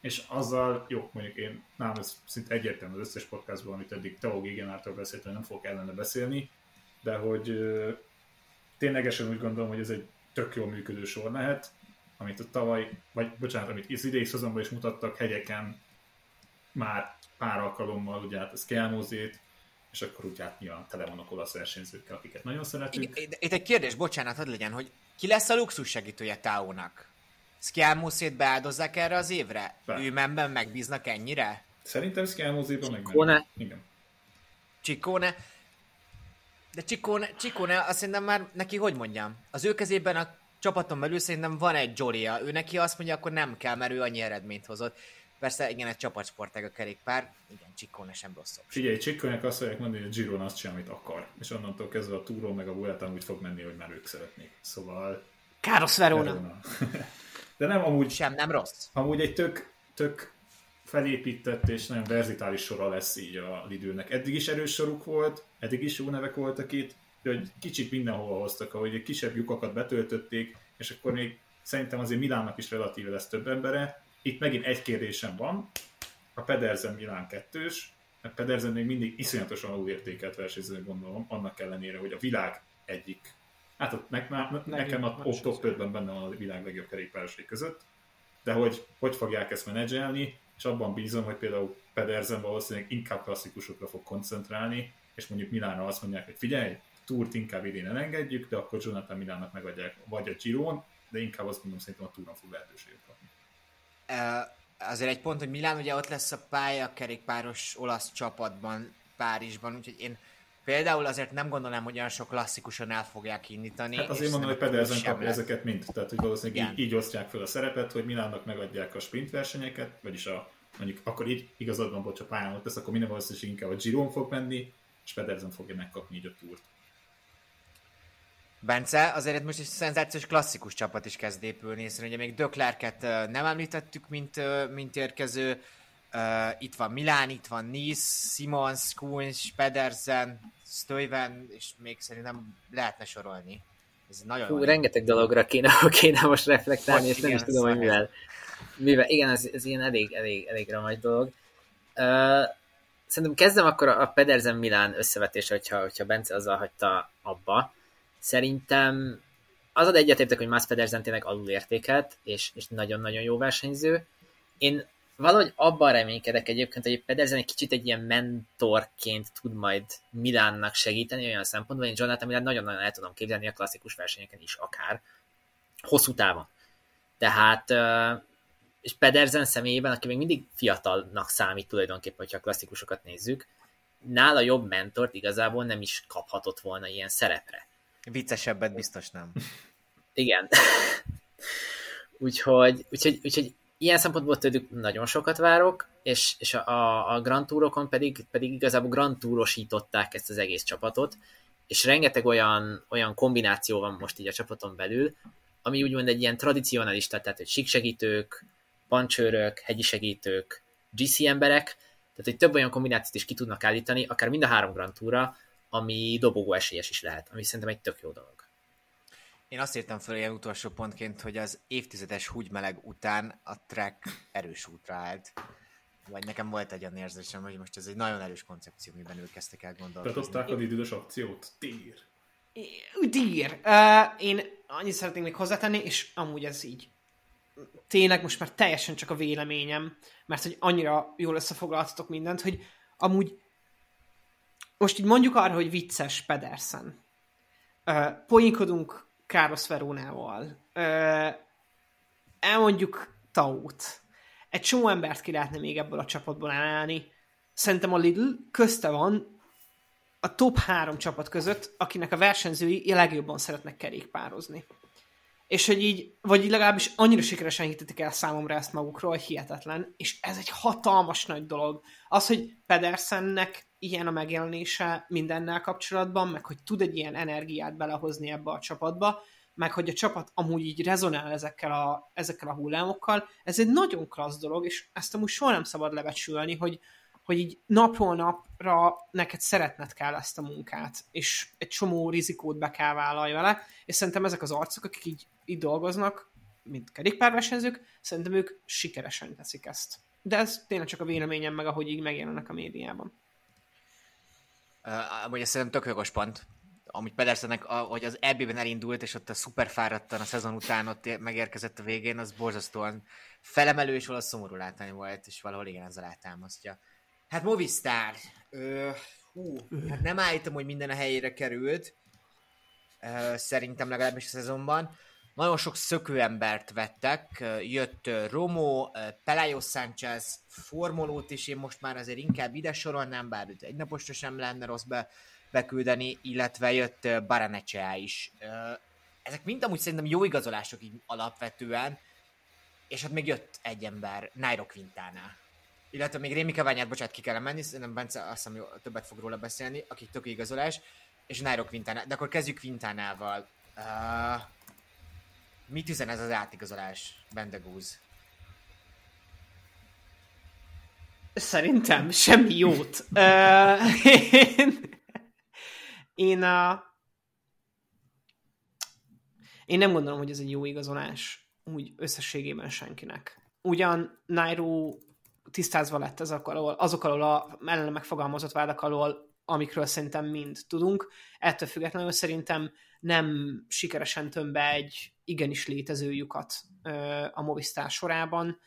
és azzal, jó, mondjuk én, nálam ez szinte egyértelmű az összes podcastban, amit eddig Teo Gigenártól beszélt, hogy nem fogok ellene beszélni, de hogy ö, ténylegesen úgy gondolom, hogy ez egy tök jól működő sor lehet, amit a tavaly, vagy bocsánat, amit az idei szezonban is mutattak hegyeken már pár alkalommal, ugye hát a Skelmózét, és akkor úgy hát nyilván tele vannak olasz versenyzőkkel, akiket nagyon szeretünk. Itt egy kérdés, bocsánat, hadd legyen, hogy ki lesz a luxus segítője Táónak? Skjelmuszét beáldozzák erre az évre? Be. Ő memben megbíznak ennyire? Szerintem Skjelmuszéban meg Csikone. Igen. Csikone. De Csikone, Csikone, azt szerintem már neki, hogy mondjam, az ő kezében a csapaton belül szerintem van egy Jolia. Ő neki azt mondja, akkor nem kell, mert ő annyi eredményt hozott. Persze, igen, egy csapatsportág a kerékpár. Igen, Csikone sem rosszabb. Figyelj, Csikónek azt fogják mondani, hogy a Giron azt csinál, amit akar. És onnantól kezdve a túron meg a Vueltán úgy fog menni, hogy már ők szeretnék. Szóval... Káros Verona. Verona. De nem amúgy... Sem nem rossz. Amúgy egy tök, tök felépített és nagyon verzitális sora lesz így a Lidőnek. Eddig is erős soruk volt, eddig is jó nevek voltak itt, de hogy kicsit mindenhova hoztak, ahogy egy kisebb lyukakat betöltötték, és akkor még szerintem azért Milánnak is relatíve lesz több embere. Itt megint egy kérdésem van, a Pedersen Milán kettős, mert Pedersen még mindig iszonyatosan alulértékelt versenyzőnek gondolom, annak ellenére, hogy a világ egyik, hát ott ne, ne, nekem a top 5-ben benne van a világ legjobb kerékpárosai között, de hogy hogy fogják ezt menedzselni, és abban bízom, hogy például Pedersen valószínűleg inkább klasszikusokra fog koncentrálni, és mondjuk Milánra azt mondják, hogy figyelj, túrt inkább idén elengedjük, de akkor Jonathan Milánnak megadják vagy a Giron, de inkább azt mondom, szerintem a túron fog lehetőséget kapni. Azért egy pont, hogy Milán ugye ott lesz a pálya kerékpáros olasz csapatban Párizsban, úgyhogy én például azért nem gondolom, hogy olyan sok klasszikusan el fogják indítani. Hát azért mondom, hogy Pedersen kapja ezeket mind, tehát hogy valószínűleg így, így, osztják fel a szerepet, hogy Milánnak megadják a sprint versenyeket, vagyis a mondjuk akkor így igazad van, bocs, a pályán ott lesz, akkor minden valószínűség inkább a Giron fog menni, és Pedersen fogja megkapni így a túrt. Bence, azért most egy szenzációs klasszikus csapat is kezd épülni, hiszen ugye még Döklerket nem említettük, mint, mint érkező. Itt van Milán, itt van Nice, Simons, Kunz, Pedersen, Stuyven, és még szerintem lehetne sorolni. Ez nagyon Hú, rengeteg dologra kéne, kéne most reflektálni, Most és nem is tudom, hogy mivel. mivel. Igen, ez, ez ilyen elég, elég, elég nagy dolog. Uh, szerintem kezdem akkor a Pedersen Milán összevetés, hogyha, hogyha Bence azzal hagyta abba. Szerintem az ad egyetértek, hogy Mass Pedersen tényleg alulértékelt, és, és nagyon-nagyon jó versenyző. Én valahogy abban reménykedek egyébként, hogy Pedersen egy kicsit egy ilyen mentorként tud majd Milánnak segíteni olyan szempontból, én Jonathan Milán nagyon-nagyon el tudom képzelni a klasszikus versenyeken is akár, hosszú távon. Tehát, és Pedersen személyében, aki még mindig fiatalnak számít tulajdonképpen, hogyha a klasszikusokat nézzük, nála jobb mentort igazából nem is kaphatott volna ilyen szerepre. Viccesebbet biztos nem. Igen. úgyhogy, úgyhogy, úgyhogy ilyen szempontból tőlük nagyon sokat várok, és, és a, a Grand Tourokon pedig, pedig igazából Grand Tourosították ezt az egész csapatot, és rengeteg olyan, olyan kombináció van most így a csapaton belül, ami úgymond egy ilyen tradicionalista, tehát hogy síksegítők, pancsőrök, hegyi segítők, GC emberek, tehát hogy több olyan kombinációt is ki tudnak állítani, akár mind a három Grand Tourra, ami dobogó esélyes is lehet, ami szerintem egy tök jó dolog. Én azt írtam föl ilyen utolsó pontként, hogy az évtizedes húgymeleg után a track erős útra állt. Vagy nekem volt egy olyan érzésem, hogy most ez egy nagyon erős koncepció, miben ők kezdtek el gondolkozni. Betozták a idős akciót? Tír. Tír. Uh, én annyit szeretnék még hozzátenni, és amúgy ez így tényleg most már teljesen csak a véleményem, mert hogy annyira jól összefoglaltatok mindent, hogy amúgy most így mondjuk arra, hogy vicces Pedersen. Uh, poénkodunk Carlos Verónával. Uh, elmondjuk Taut. Egy csomó embert ki lehetne még ebből a csapatból emelni. Szerintem a Lidl közte van a top három csapat között, akinek a versenyzői legjobban szeretnek kerékpározni. és hogy így, vagy így legalábbis annyira sikeresen hitették el számomra ezt magukról, hihetetlen, és ez egy hatalmas nagy dolog. Az, hogy Pedersennek ilyen a megjelenése mindennel kapcsolatban, meg hogy tud egy ilyen energiát belehozni ebbe a csapatba, meg hogy a csapat amúgy így rezonál ezekkel a, ezekkel a hullámokkal, ez egy nagyon klassz dolog, és ezt amúgy soha nem szabad lebecsülni, hogy, hogy így napról napra neked szeretned kell ezt a munkát, és egy csomó rizikót be kell vállalni vele, és szerintem ezek az arcok, akik így, így dolgoznak, mint kerékpárversenyzők, szerintem ők sikeresen teszik ezt. De ez tényleg csak a véleményem, meg ahogy így megjelennek a médiában. Amúgy ez szerintem tök jogos pont, amit Pedersennek, hogy az EB-ben elindult, és ott a szuper fáradtan a szezon után ott megérkezett a végén, az borzasztóan felemelő és valahol szomorú látvány volt, és valahol igen, ezzel alátámasztja. Hát Movistar. Ö, hú, hát nem állítom, hogy minden a helyére került. Ö, szerintem legalábbis a szezonban. Nagyon sok szökőembert vettek. Jött Romo, Pelayo Sánchez, Formolót is én most már azért inkább ide sorolnám, bár egy naposra sem lenne rossz be, beküldeni, illetve jött Baranecea is. Ezek mind amúgy szerintem jó igazolások így alapvetően, és hát még jött egy ember, Nairo Quintana illetve még Rémi Kaványát, bocsánat, ki kell menni, szerintem Bence azt hiszem, többet fog róla beszélni, aki tök igazolás, és Nairo Quintana. De akkor kezdjük Quintánával. Uh, mit üzen ez az átigazolás, Bendegúz? Szerintem semmi jót. én, én, uh, én nem gondolom, hogy ez egy jó igazolás úgy összességében senkinek. Ugyan Nairo tisztázva lett ezek alól, azok alól a ellene megfogalmazott vádak alól, amikről szerintem mind tudunk. Ettől függetlenül szerintem nem sikeresen tömbe egy igenis létező lyukat a Movistar sorában.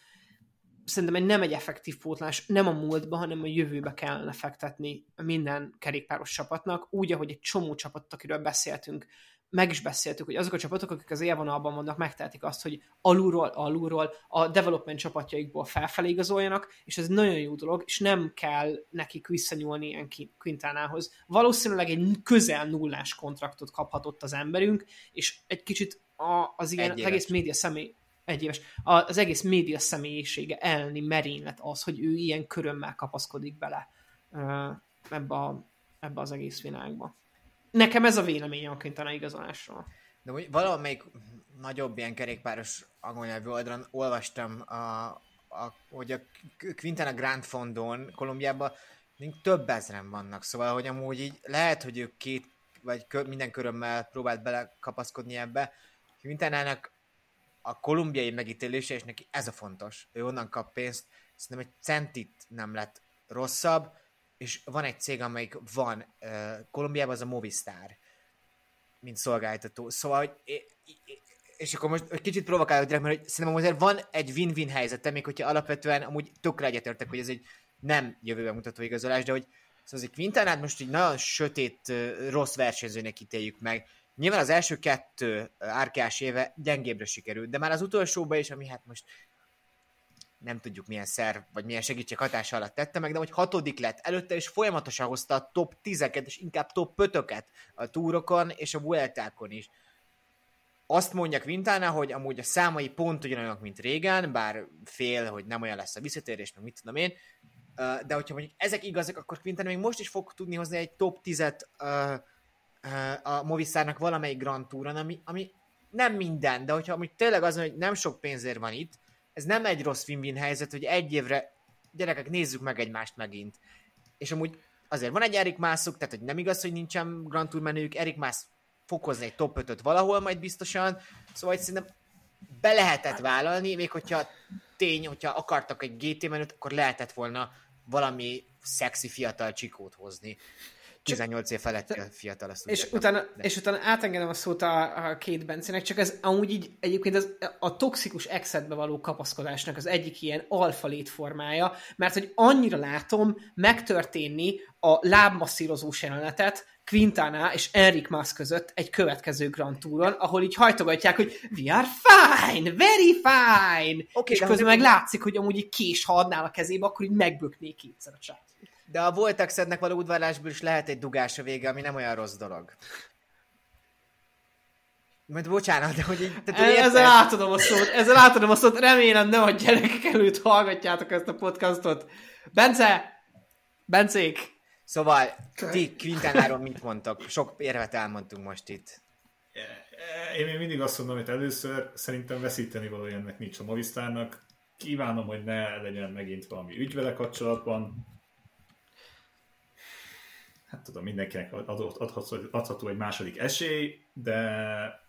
Szerintem egy nem egy effektív pótlás, nem a múltba, hanem a jövőbe kellene fektetni minden kerékpáros csapatnak, úgy, ahogy egy csomó csapat, akiről beszéltünk, meg is beszéltük, hogy azok a csapatok, akik az élvonalban vannak, megtehetik azt, hogy alulról, alulról a development csapatjaikból felfelé igazoljanak, és ez nagyon jó dolog, és nem kell nekik visszanyúlni ilyen Quintánához. Valószínűleg egy közel nullás kontraktot kaphatott az emberünk, és egy kicsit a, az, ilyen, az egész média személy, egy éves, az egész média személyisége elni merénylet az, hogy ő ilyen körömmel kapaszkodik bele ebbe, a, ebbe az egész világba. Nekem ez a véleménye a Quintana igazolásról. De hogy valamelyik nagyobb ilyen kerékpáros angol nyelvű oldalon olvastam, a, a, hogy a Quintana Grand Fondon Kolumbiában több ezren vannak, szóval, hogy amúgy így lehet, hogy ők két, vagy kö, minden körömmel próbált belekapaszkodni ebbe. Quintanának a kolumbiai megítélése, és neki ez a fontos. Ő onnan kap pénzt, szerintem egy centit nem lett rosszabb, és van egy cég, amelyik van uh, Kolumbiában, az a Movistar, mint szolgáltató. Szóval, hogy és akkor most egy kicsit provokálok direkt, mert hogy szerintem azért van egy win-win helyzete, még hogyha alapvetően amúgy tökre egyetértek, hogy ez egy nem jövőben mutató igazolás, de hogy szóval az Quintanát most így nagyon sötét, rossz versenyzőnek ítéljük meg. Nyilván az első kettő árkás éve gyengébbre sikerült, de már az utolsóban is, ami hát most nem tudjuk milyen szerv, vagy milyen segítség hatása alatt tette meg, de hogy hatodik lett előtte, és folyamatosan hozta a top 10 és inkább top 5 a túrokon és a Vueltákon is. Azt mondják Vintána, hogy amúgy a számai pont ugyanolyanok, mint régen, bár fél, hogy nem olyan lesz a visszatérés, meg mit tudom én, de hogyha mondjuk ezek igazak, akkor Quintana még most is fog tudni hozni egy top 10-et a Movistarnak valamelyik Grand Touron, ami, ami nem minden, de hogyha amúgy tényleg az, hogy nem sok pénzért van itt, ez nem egy rossz win-win helyzet, hogy egy évre, gyerekek, nézzük meg egymást megint. És amúgy azért van egy Erik Mászuk, tehát hogy nem igaz, hogy nincsen Grand Tour menőjük, Erik Mász fokozni egy top 5 valahol majd biztosan, szóval szerintem be lehetett vállalni, még hogyha tény, hogyha akartak egy GT menőt, akkor lehetett volna valami szexi fiatal csikót hozni. 18 év felett fiatal, azt és utána, de. és utána átengedem a szót a, a két Bencének, csak ez amúgy így egyébként az, a toxikus exetbe való kapaszkodásnak az egyik ilyen alfa létformája, mert hogy annyira látom megtörténni a lábmasszírozós jelenetet Quintana és Enric Mas között egy következő Grand Touron, ahol így hajtogatják, hogy we are fine, very fine, okay, és közben meg látszik, hogy amúgy így kés, ha adnál a kezébe, akkor így megbökné kétszer a csát. De a Voltexednek való udvarlásból is lehet egy dugás a vége, ami nem olyan rossz dolog. Mert bocsánat, de hogy így... Tehát, hogy Ezzel érted? átadom a szót, ezzel átadom a szót, remélem nem a gyerekek előtt hallgatjátok ezt a podcastot. Bence! Bencék! Szóval ti Quintanáról mit mondtok? Sok érvet elmondtunk most itt. Én még mindig azt mondom, hogy először szerintem veszíteni valója ennek nincs a Movistarnak. Kívánom, hogy ne legyen megint valami ügyvele kapcsolatban. Hát tudom, mindenkinek adott, adható, adható egy második esély, de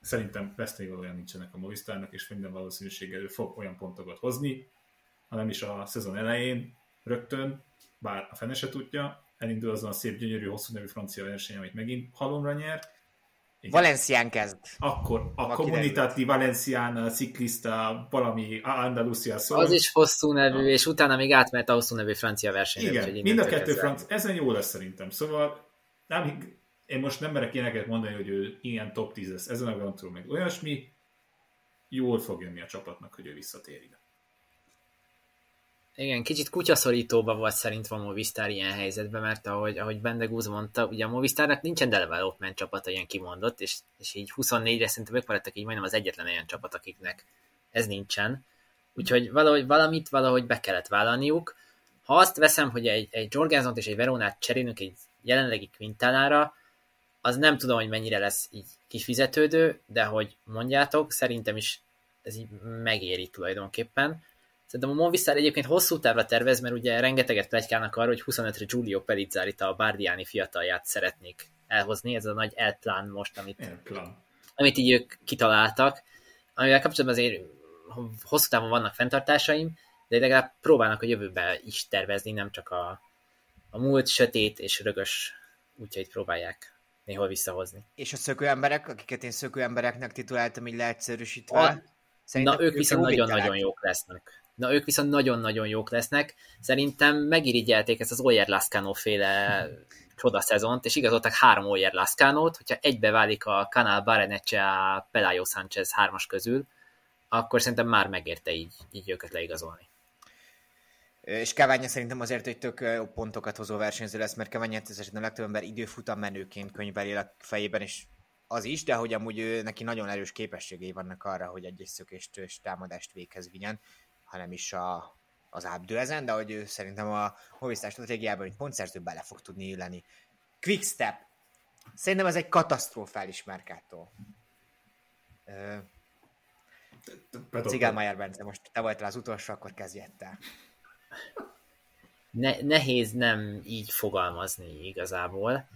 szerintem veszteni valójában nincsenek a Movistarnak, és minden valószínűséggel ő fog olyan pontokat hozni, ha nem is a szezon elején rögtön, bár a fene se tudja, elindul azon a szép, gyönyörű, hosszú nevű francia verseny, amit megint halomra nyer. Igen. Valencián kezd. Akkor a di Valenciana, Ciclista, valami Andalusia szó. Az is hosszú nevű, és utána még átment a hosszú nevű francia versenyre. Igen, mind a kettő kezdve- franc, ezen jó lesz szerintem. Szóval nem, én most nem merek ilyeneket mondani, hogy ő ilyen top 10 lesz ezen a Grand Tour, meg olyasmi, jól fog jönni a csapatnak, hogy ő visszatér ide. Igen, kicsit kutyaszorítóba volt szerint a Movistar ilyen helyzetben, mert ahogy, ahogy Bendegúz mondta, ugye a Movistarnak nincsen development csapata ilyen kimondott, és, és így 24-re szerintem ők így majdnem az egyetlen olyan csapat, akiknek ez nincsen. Úgyhogy valahogy valamit valahogy be kellett vállalniuk. Ha azt veszem, hogy egy, egy Jorgensont és egy Veronát cserélünk egy jelenlegi Quintanára, az nem tudom, hogy mennyire lesz így kifizetődő, de hogy mondjátok, szerintem is ez így megéri tulajdonképpen. Szerintem a Movistar egyébként hosszú távra tervez, mert ugye rengeteget plegykálnak arra, hogy 25-re Giulio Pelizzarit a Bardiani fiatalját szeretnék elhozni, ez a nagy elplán most, amit, plan. amit így ők kitaláltak, amivel kapcsolatban azért hosszú távon vannak fenntartásaim, de legalább próbálnak a jövőbe is tervezni, nem csak a, a múlt sötét és rögös útjait próbálják néhol visszahozni. És a szökő emberek, akiket én szökő embereknek tituláltam így leegyszerűsítve. A- szerintem Na, ők viszont nagyon-nagyon jók lesznek. Na, ők viszont nagyon-nagyon jók lesznek. Szerintem megirigyelték ezt az Oyer Lascano féle csoda szezont, és igazoltak három Oyer Lascanót, hogyha egybe válik a Canal Barenece a Pelayo Sánchez hármas közül, akkor szerintem már megérte így, így őket leigazolni. És Keványa szerintem azért, hogy tök pontokat hozó versenyző lesz, mert Keványát szerintem a legtöbb ember időfutam menőként könyveli a fejében, és az is, de hogy amúgy ő, neki nagyon erős képességei vannak arra, hogy egy-egy szökést és támadást véghez vigyen, hanem is a, az ábdő ezen, de hogy ő szerintem a Movistar stratégiában, hogy pontszerző bele fog tudni ülni. Quick step. Szerintem ez egy katasztrofális Bedobta. Cigálmájár Bence, most te voltál az utolsó, akkor kezdjed el. ne, nehéz nem így fogalmazni igazából.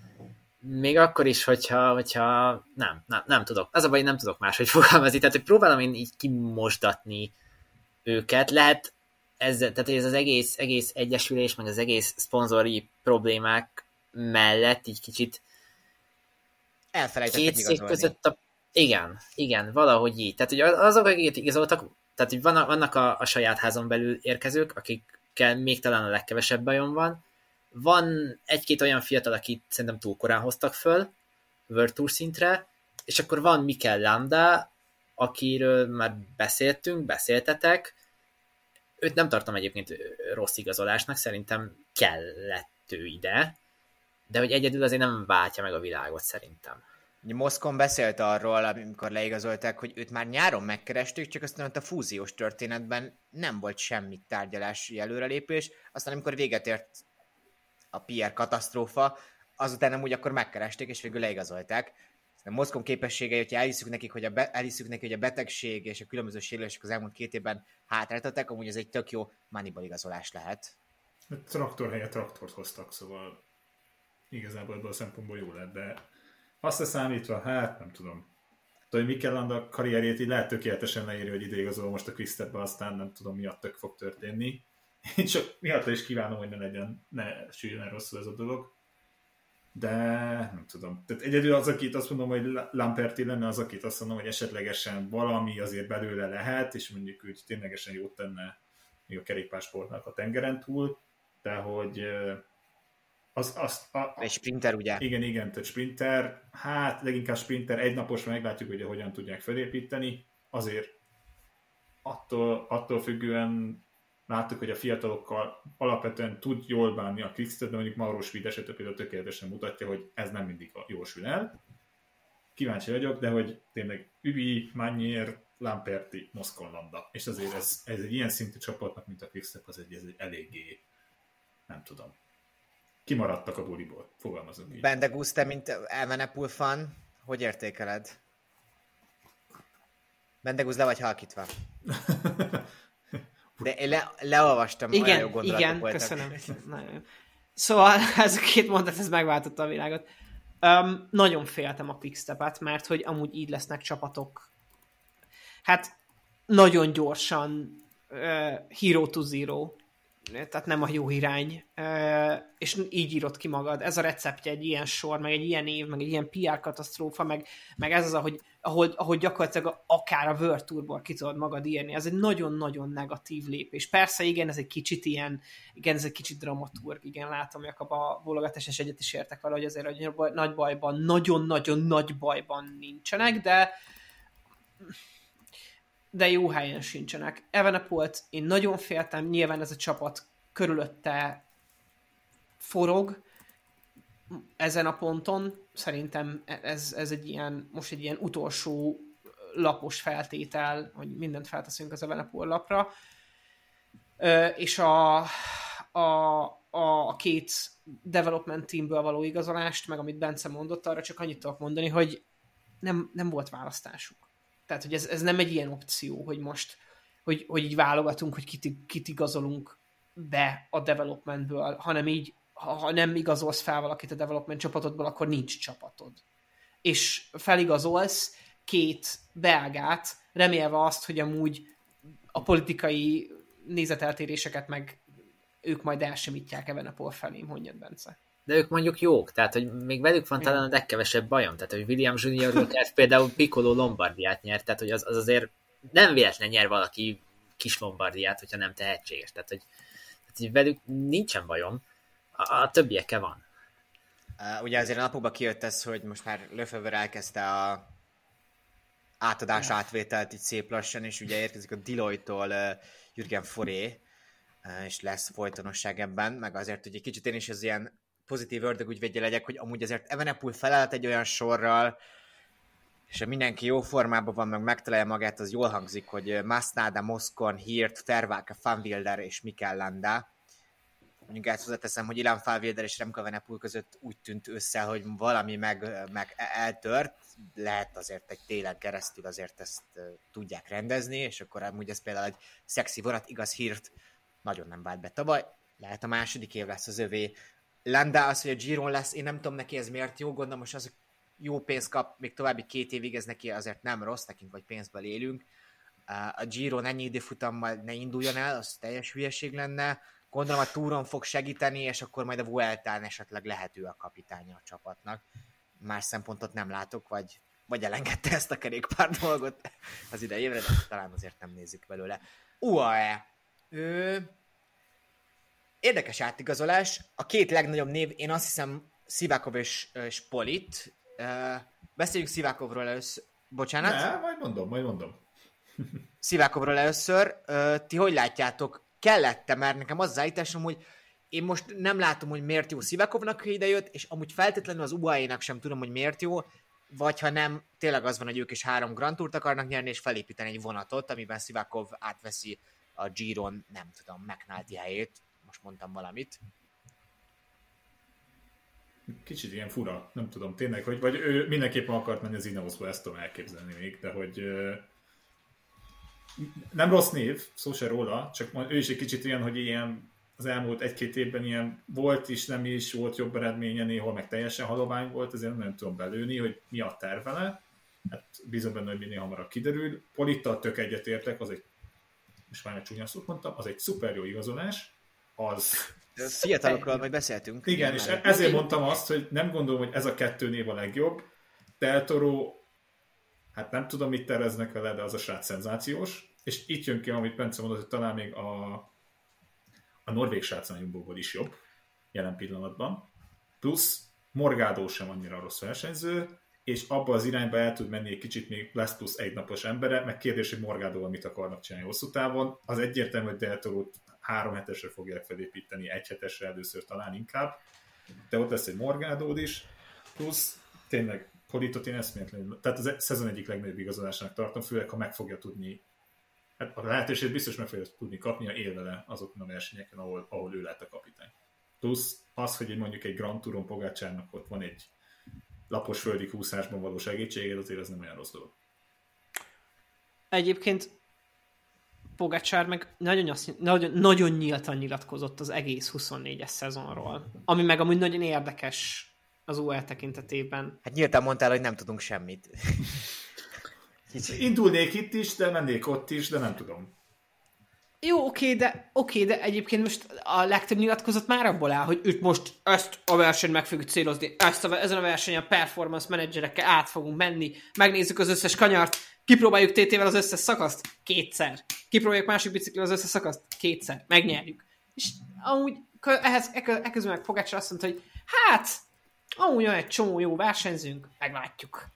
Még akkor is, hogyha, hogyha nem, nem, nem tudok. Az a baj, nem tudok máshogy fogalmazni. Tehát, hogy próbálom én így kimosdatni őket. Lehet ezzel, tehát ez az egész, egész egyesülés, meg az egész szponzori problémák mellett így kicsit Elfelejtettek két szék között a... Igen, igen, valahogy így. Tehát, hogy azok, akiket igazoltak, tehát, hogy vannak, vannak a, a saját házon belül érkezők, akikkel még talán a legkevesebb bajom van. Van egy-két olyan fiatal, akit szerintem túl korán hoztak föl, Tour szintre, és akkor van Mikel Landa, akiről már beszéltünk, beszéltetek. Őt nem tartom egyébként rossz igazolásnak, szerintem kellett ő ide, de hogy egyedül azért nem váltja meg a világot szerintem. Moszkon beszélt arról, amikor leigazolták, hogy őt már nyáron megkerestük, csak aztán ott a fúziós történetben nem volt semmi tárgyalási előrelépés, aztán amikor véget ért a PR katasztrófa, azután nem úgy akkor megkeresték, és végül leigazolták. A Moszkon képességei, hogyha elhiszük nekik, hogy a, be, elhiszük neki, hogy a betegség és a különböző sérülések az elmúlt két évben hátráltatták, amúgy ez egy tök jó Moneyball igazolás lehet. Traktor helyett traktort hoztak, szóval igazából ebből a szempontból jó lett, de azt a számítva, hát nem tudom. Tudod, hogy Mikel Landa karrierjét így lehet tökéletesen leírni, hogy ide most a Quickstepbe, aztán nem tudom, miatt tök fog történni. Én csak miatt is kívánom, hogy ne legyen, ne süljön rosszul ez a dolog. De nem tudom. Tehát egyedül az, akit azt mondom, hogy Lamperti lenne az, akit azt mondom, hogy esetlegesen valami azért belőle lehet, és mondjuk úgy ténylegesen jót tenne még a kerékpársportnak a tengeren túl, de hogy az, az, a, Egy sprinter, ugye? igen, igen, tehát sprinter, hát leginkább sprinter, egynapos, meglátjuk, hogy hogyan tudják felépíteni, azért attól, attól függően láttuk, hogy a fiatalokkal alapvetően tud jól bánni a Quickstep, de mondjuk Mauro Schmid esete például tökéletesen mutatja, hogy ez nem mindig jól sül el. kíváncsi vagyok, de hogy tényleg Übi, Mannyier, Lamperti, Moszkonlanda. És azért ez, ez egy ilyen szintű csapatnak, mint a Quickstep, az egy, ez egy eléggé, nem tudom, kimaradtak a buliból, fogalmazunk így. Bendegúz, te mint Elmenepul fan, hogy értékeled? Bendegúz le vagy halkítva. De én le, leolvastam, olyan jó Igen, gondolatok igen, voltak. köszönöm. Nagyon jó. Szóval ez a két mondat, ez megváltotta a világot. Um, nagyon féltem a Quickstep-et, mert hogy amúgy így lesznek csapatok. Hát nagyon gyorsan uh, hero to zero, tehát nem a jó irány, és így írod ki magad. Ez a receptje egy ilyen sor, meg egy ilyen év, meg egy ilyen PR katasztrófa, meg, meg ez az, ahogy, ahogy, ahogy gyakorlatilag akár a World Tourból ki tudod magad írni. Ez egy nagyon-nagyon negatív lépés. Persze, igen, ez egy kicsit ilyen, igen, ez egy kicsit dramaturg, igen, látom, hogy a bologatás és egyet is értek vele, hogy azért hogy nagy bajban, nagyon-nagyon nagy bajban nincsenek, de de jó helyen sincsenek. Evenepolt, én nagyon féltem, nyilván ez a csapat körülötte forog ezen a ponton. Szerintem ez, ez egy ilyen, most egy ilyen utolsó lapos feltétel, hogy mindent felteszünk az Evenepol lapra. Ö, és a, a, a két development teamből való igazolást, meg amit Bence mondott, arra csak annyit tudok mondani, hogy nem, nem volt választásuk. Tehát, hogy ez, ez nem egy ilyen opció, hogy most, hogy, hogy így válogatunk, hogy kit, kit igazolunk be a developmentből, hanem így, ha, ha nem igazolsz fel valakit a development csapatodból, akkor nincs csapatod. És feligazolsz két belgát, remélve azt, hogy amúgy a politikai nézeteltéréseket meg ők majd elsemítják Evenepol felé, mondjad Bence. De ők mondjuk jók, tehát hogy még velük van talán a legkevesebb bajom, tehát hogy William Junior például Piccolo Lombardiát nyert, tehát hogy az, az azért nem véletlen nyer valaki kis Lombardiát, hogyha nem tehetséges, tehát hogy, tehát, hogy velük nincsen bajom, a, a többiekkel van. Uh, ugye azért a napokban kijött ez, hogy most már Lefebvre elkezdte a átadás átvételt így szép lassan, és ugye érkezik a Deloitte-tól uh, Jürgen Foré, uh, és lesz folytonosság ebben, meg azért, hogy egy kicsit én is az ilyen pozitív ördögügyvédje legyek, hogy amúgy azért Evenepul felállt egy olyan sorral, és ha mindenki jó formában van, meg megtalálja magát, az jól hangzik, hogy Masnada, Moskon, Hirt, Ferváke, Fanwilder és Mikel Landa. Mondjuk ezt hozzáteszem, hogy Ilan Fanwilder és Remco Evenepul között úgy tűnt össze, hogy valami meg, meg eltört, lehet azért egy télen keresztül azért ezt tudják rendezni, és akkor amúgy ez például egy szexi vonat, igaz Hirt nagyon nem vált be tavaly, lehet a második év lesz az övé, Landa az, hogy a Giron lesz, én nem tudom neki ez miért jó, gondolom most az jó pénzt kap, még további két évig, ez neki azért nem rossz, nekünk vagy pénzből élünk. A Giron ennyi időfutammal ne induljon el, az teljes hülyeség lenne. Gondolom a túron fog segíteni, és akkor majd a Vueltán esetleg lehető a kapitánya a csapatnak. Más szempontot nem látok, vagy, vagy elengedte ezt a kerékpár dolgot az idejévre, de talán azért nem nézzük belőle. UAE. Ő, Érdekes átigazolás. A két legnagyobb név, én azt hiszem Szivákov és, és Polit. Beszéljünk Szivákovról először. Bocsánat? Ne, majd mondom, majd mondom. Szivákovról először. Ti hogy látjátok? Kellette, mert nekem az az állításom, hogy én most nem látom, hogy miért jó Szivákovnak, hogy idejött, és amúgy feltétlenül az UAE-nak sem tudom, hogy miért jó, vagy ha nem, tényleg az van, hogy ők is három Grand Tourt akarnak nyerni, és felépíteni egy vonatot, amiben Szivákov átveszi a Giron, nem tudom, McNulty helyét, most mondtam valamit. Kicsit ilyen fura, nem tudom tényleg, hogy vagy ő mindenképpen akart menni az Ineosba, ezt tudom elképzelni még, de hogy nem rossz név, szó se róla, csak ő is egy kicsit ilyen, hogy ilyen az elmúlt egy-két évben ilyen volt is, nem is, volt jobb eredménye, néhol meg teljesen halovány volt, ezért nem tudom belőni, hogy mi a tervele. Hát bízom benne, hogy minél hamarabb kiderül. Polittal tök egyetértek, az egy, most már egy csúnya szót mondtam, az egy szuper jó igazolás, az Fiatalokról majd beszéltünk. igen, és ezért mondtam azt, hogy nem gondolom, hogy ez a kettő név a legjobb. Del Toro, hát nem tudom, mit terveznek vele, de az a srác szenzációs. És itt jön ki, amit Bence mondott, hogy talán még a, a norvég srác is jobb jelen pillanatban. Plusz Morgádó sem annyira rossz versenyző, és abba az irányba el tud menni egy kicsit még lesz plusz egy napos embere, meg kérdés, hogy Morgádóval mit akarnak csinálni hosszú távon. Az egyértelmű, hogy Del Toro-t három hetesre fogják felépíteni, egy hetesre először talán inkább, de ott lesz egy Morgádód is, plusz tényleg Politot én eszméletlenül, tehát az e- szezon egyik legnagyobb igazolásának tartom, főleg ha meg fogja tudni, hát a lehetőséget biztos meg fogja tudni kapni, a él vele azokon a versenyeken, ahol, ahol ő lett a kapitány. Plusz az, hogy mondjuk egy Grand Touron Pogácsárnak ott van egy lapos földi húszásban való segítséged, azért ez nem olyan rossz dolog. Egyébként Pogacsár meg nagyon, azt, nagyon, nagyon nyíltan nyilatkozott az egész 24-es szezonról, ami meg amúgy nagyon érdekes az UL tekintetében. Hát nyíltan mondtál, hogy nem tudunk semmit. Indulnék itt is, de mennék ott is, de nem tudom. Jó, oké, de, oké, de egyébként most a legtöbb nyilatkozat már abból áll, hogy itt most ezt a versenyt meg fogjuk célozni, ezt a, ezen a versenyen a performance menedzserekkel át fogunk menni, megnézzük az összes kanyart, kipróbáljuk TT-vel az összes szakaszt, kétszer. Kipróbáljuk másik biciklivel az összes szakaszt, kétszer. Megnyerjük. És amúgy ehhez, ekközben meg Pogácsra azt mondta, hogy hát, amúgy olyan egy csomó jó versenyzünk, meglátjuk.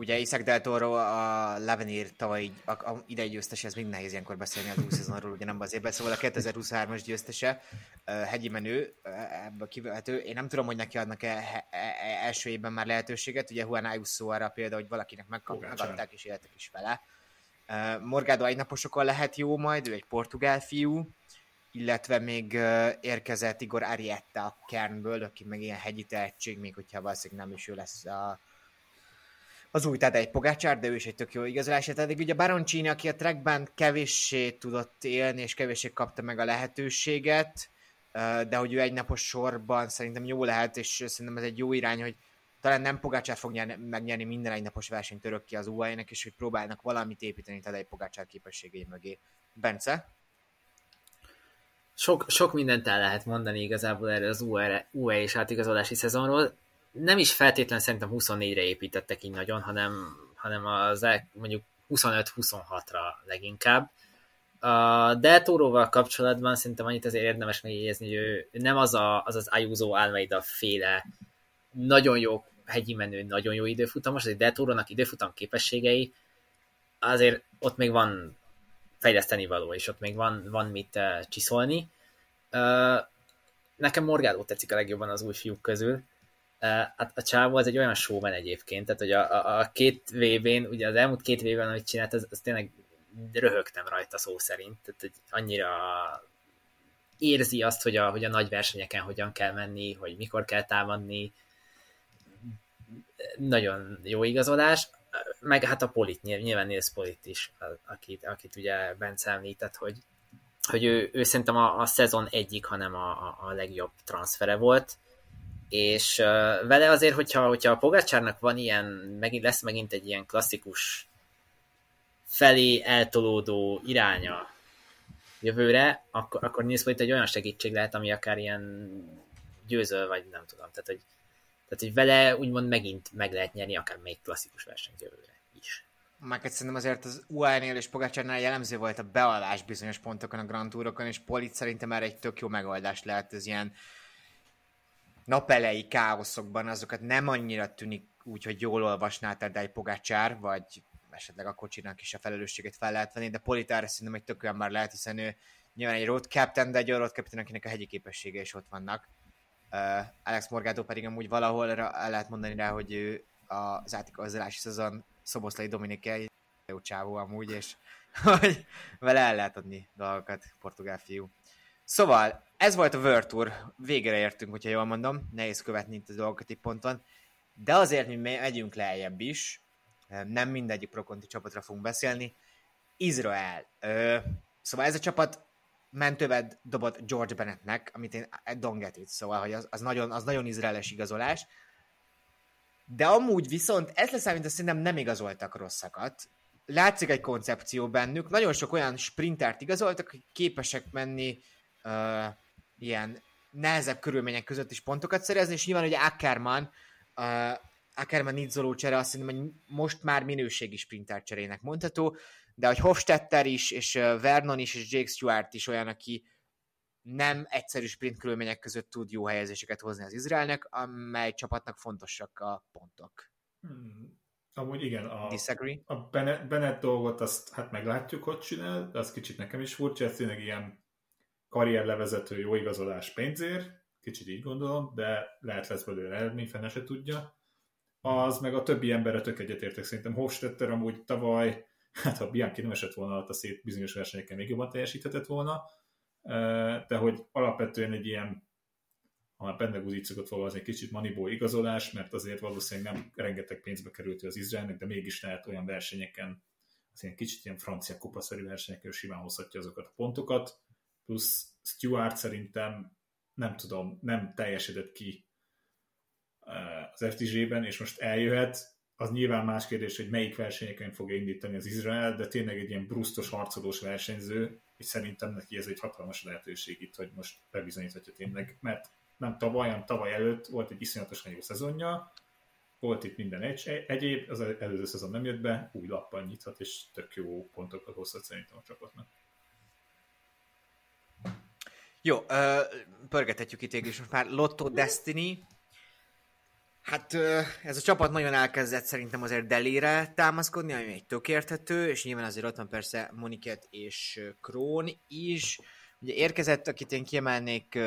Ugye Isaac Del Toro a Levenir tavaly a, a idei győztese, ez még nehéz ilyenkor beszélni az új szezonról, ugye nem az évben, szóval a 2023-as győztese, hegyi menő, ebből kivehető. Én nem tudom, hogy neki adnak -e, e, első évben már lehetőséget, ugye Juan Ayuso arra például, hogy valakinek megkap, megadták és éltek is vele. Morgado egynaposokon lehet jó majd, ő egy portugál fiú, illetve még érkezett Igor Arietta a Kernből, aki meg ilyen hegyi tehetség, még hogyha valószínűleg nem is ő lesz a az új tehát egy Pogácsár, de ő is egy tök jó igazolás. Tehát ugye Baroncini, aki a trackben kevéssé tudott élni, és kevéssé kapta meg a lehetőséget, de hogy ő egy napos sorban szerintem jó lehet, és szerintem ez egy jó irány, hogy talán nem Pogácsár fog nyerni, megnyerni minden egynapos versenyt örök ki az UAE-nek, és hogy próbálnak valamit építeni egy Pogácsár képességei mögé. Bence? Sok, sok mindent el lehet mondani igazából erre az UE, UE és átigazolási szezonról nem is feltétlen szerintem 24-re építettek így nagyon, hanem, hanem az mondjuk 25-26-ra leginkább. A Deltóróval kapcsolatban szerintem annyit azért érdemes megjegyezni, hogy ő nem az a, az, az Ayuso Almeida féle nagyon jó hegyi menő, nagyon jó időfutamos, azért Deltórónak időfutam képességei, azért ott még van fejleszteni való, és ott még van, van mit uh, csiszolni. Uh, nekem Morgádó tetszik a legjobban az új fiúk közül, Hát a csávó az egy olyan showman egyébként, tehát hogy a, a, a két vb ugye az elmúlt két vb amit csinált, az, az tényleg röhögtem rajta szó szerint, tehát hogy annyira érzi azt, hogy a, hogy a nagy versenyeken hogyan kell menni, hogy mikor kell támadni, nagyon jó igazolás, meg hát a Polit, nyilván Nils Polit is, akit, akit ugye Bence említett, hogy, hogy ő, ő szerintem a, a szezon egyik, hanem a, a, legjobb transfere volt, és vele azért, hogyha, hogyha a Pogácsárnak van ilyen, megint lesz megint egy ilyen klasszikus felé eltolódó iránya jövőre, akkor, akkor Nils itt egy olyan segítség lehet, ami akár ilyen győző, vagy nem tudom. Tehát, hogy, tehát, hogy vele úgymond megint meg lehet nyerni akár még klasszikus versenyt jövőre is. Meg szerintem azért az UAE-nél és Pogácsárnál jellemző volt a bealás bizonyos pontokon a Grand Tourokon, és Polit szerintem már egy tök jó megoldás lehet ez ilyen napelei káoszokban azokat nem annyira tűnik úgy, hogy jól olvasná egy Pogácsár, vagy esetleg a kocsinak is a felelősséget fel lehet venni, de Politára szerintem egy tök olyan már lehet, hiszen ő nyilván egy road captain, de egy road captain, akinek a hegyi képessége is ott vannak. Uh, Alex Morgado pedig amúgy valahol el lehet mondani rá, hogy ő az átikazolási szezon Szoboszlai Dominike jó csávó amúgy, és hogy vele el lehet adni dolgokat, portugál fiú. Szóval, ez volt a World Tour, végére értünk, hogyha jól mondom, nehéz követni itt a dolgokat egy ponton, de azért mi megyünk lejjebb is, nem mindegyik prokonti csapatra fogunk beszélni. Izrael. Ö, szóval ez a csapat mentővet dobott George Bennettnek, amit én I don't get it, szóval hogy az, az, nagyon, az nagyon izraeles igazolás. De amúgy viszont ez lesz, mint szerintem nem igazoltak rosszakat. Látszik egy koncepció bennük, nagyon sok olyan sprintert igazoltak, akik képesek menni uh, ilyen nehezebb körülmények között is pontokat szerezni, és nyilván, hogy Ackerman, uh, Ackerman Nizzoló csere azt hiszem, hogy most már minőségi sprinter cserének mondható, de hogy Hofstetter is, és Vernon is, és Jake Stewart is olyan, aki nem egyszerű sprint körülmények között tud jó helyezéseket hozni az Izraelnek, amely csapatnak fontosak a pontok. Hmm. Amúgy igen, a, Disagree? a Bennett, Bennett dolgot azt hát meglátjuk, hogy csinál, de az kicsit nekem is furcsa, ez tényleg ilyen karrierlevezető jó igazolás pénzért, kicsit így gondolom, de lehet lesz belőle eredmény, fene se tudja. az meg a többi emberre tök egyetértek. Szerintem Hofstetter amúgy tavaly, hát ha Bianchi nem esett volna a szét bizonyos versenyeken még jobban teljesíthetett volna, de hogy alapvetően egy ilyen ha már benne guzicokot fogalmazni, egy kicsit manibó igazolás, mert azért valószínűleg nem rengeteg pénzbe került az Izraelnek, de mégis lehet olyan versenyeken, az ilyen kicsit ilyen francia kupaszerű versenyeken simán hozhatja azokat a pontokat, plusz Stuart szerintem nem tudom, nem teljesedett ki az FTG-ben, és most eljöhet, az nyilván más kérdés, hogy melyik versenyeken fogja indítani az Izrael, de tényleg egy ilyen brusztos, harcolós versenyző, és szerintem neki ez egy hatalmas lehetőség itt, hogy most bebizonyíthatja tényleg, mert nem tavaly, hanem tavaly előtt volt egy iszonyatosan jó szezonja, volt itt minden egy, egyéb, az előző szezon nem jött be, új lappal nyithat, és tök jó pontokat hozhat szerintem a csapatnak. Jó, uh, pörgetetjük itt és most már Lotto Destiny. Hát uh, ez a csapat nagyon elkezdett szerintem azért Delire támaszkodni, ami egy tök érthető, és nyilván azért ott van persze Moniket és Krón is. Ugye érkezett, akit én kiemelnék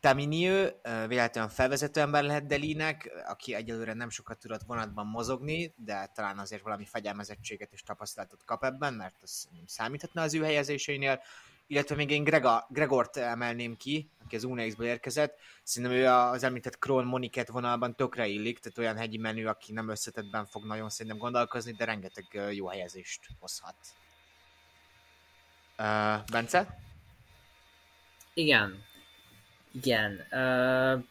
Taminiu, véletlenül felvezető ember lehet Delinek, aki egyelőre nem sokat tudott vonatban mozogni, de talán azért valami fegyelmezettséget és tapasztalatot kap ebben, mert az számíthatna az ő helyezéseinél. Illetve még én Grega, Gregort emelném ki, aki az UNX-ből érkezett. Szerintem ő az említett Kron Moniket vonalban tökre illik, tehát olyan hegyi menü, aki nem összetettben fog nagyon szerintem gondolkozni, de rengeteg jó helyezést hozhat. Uh, Bence? Igen, igen. Uh,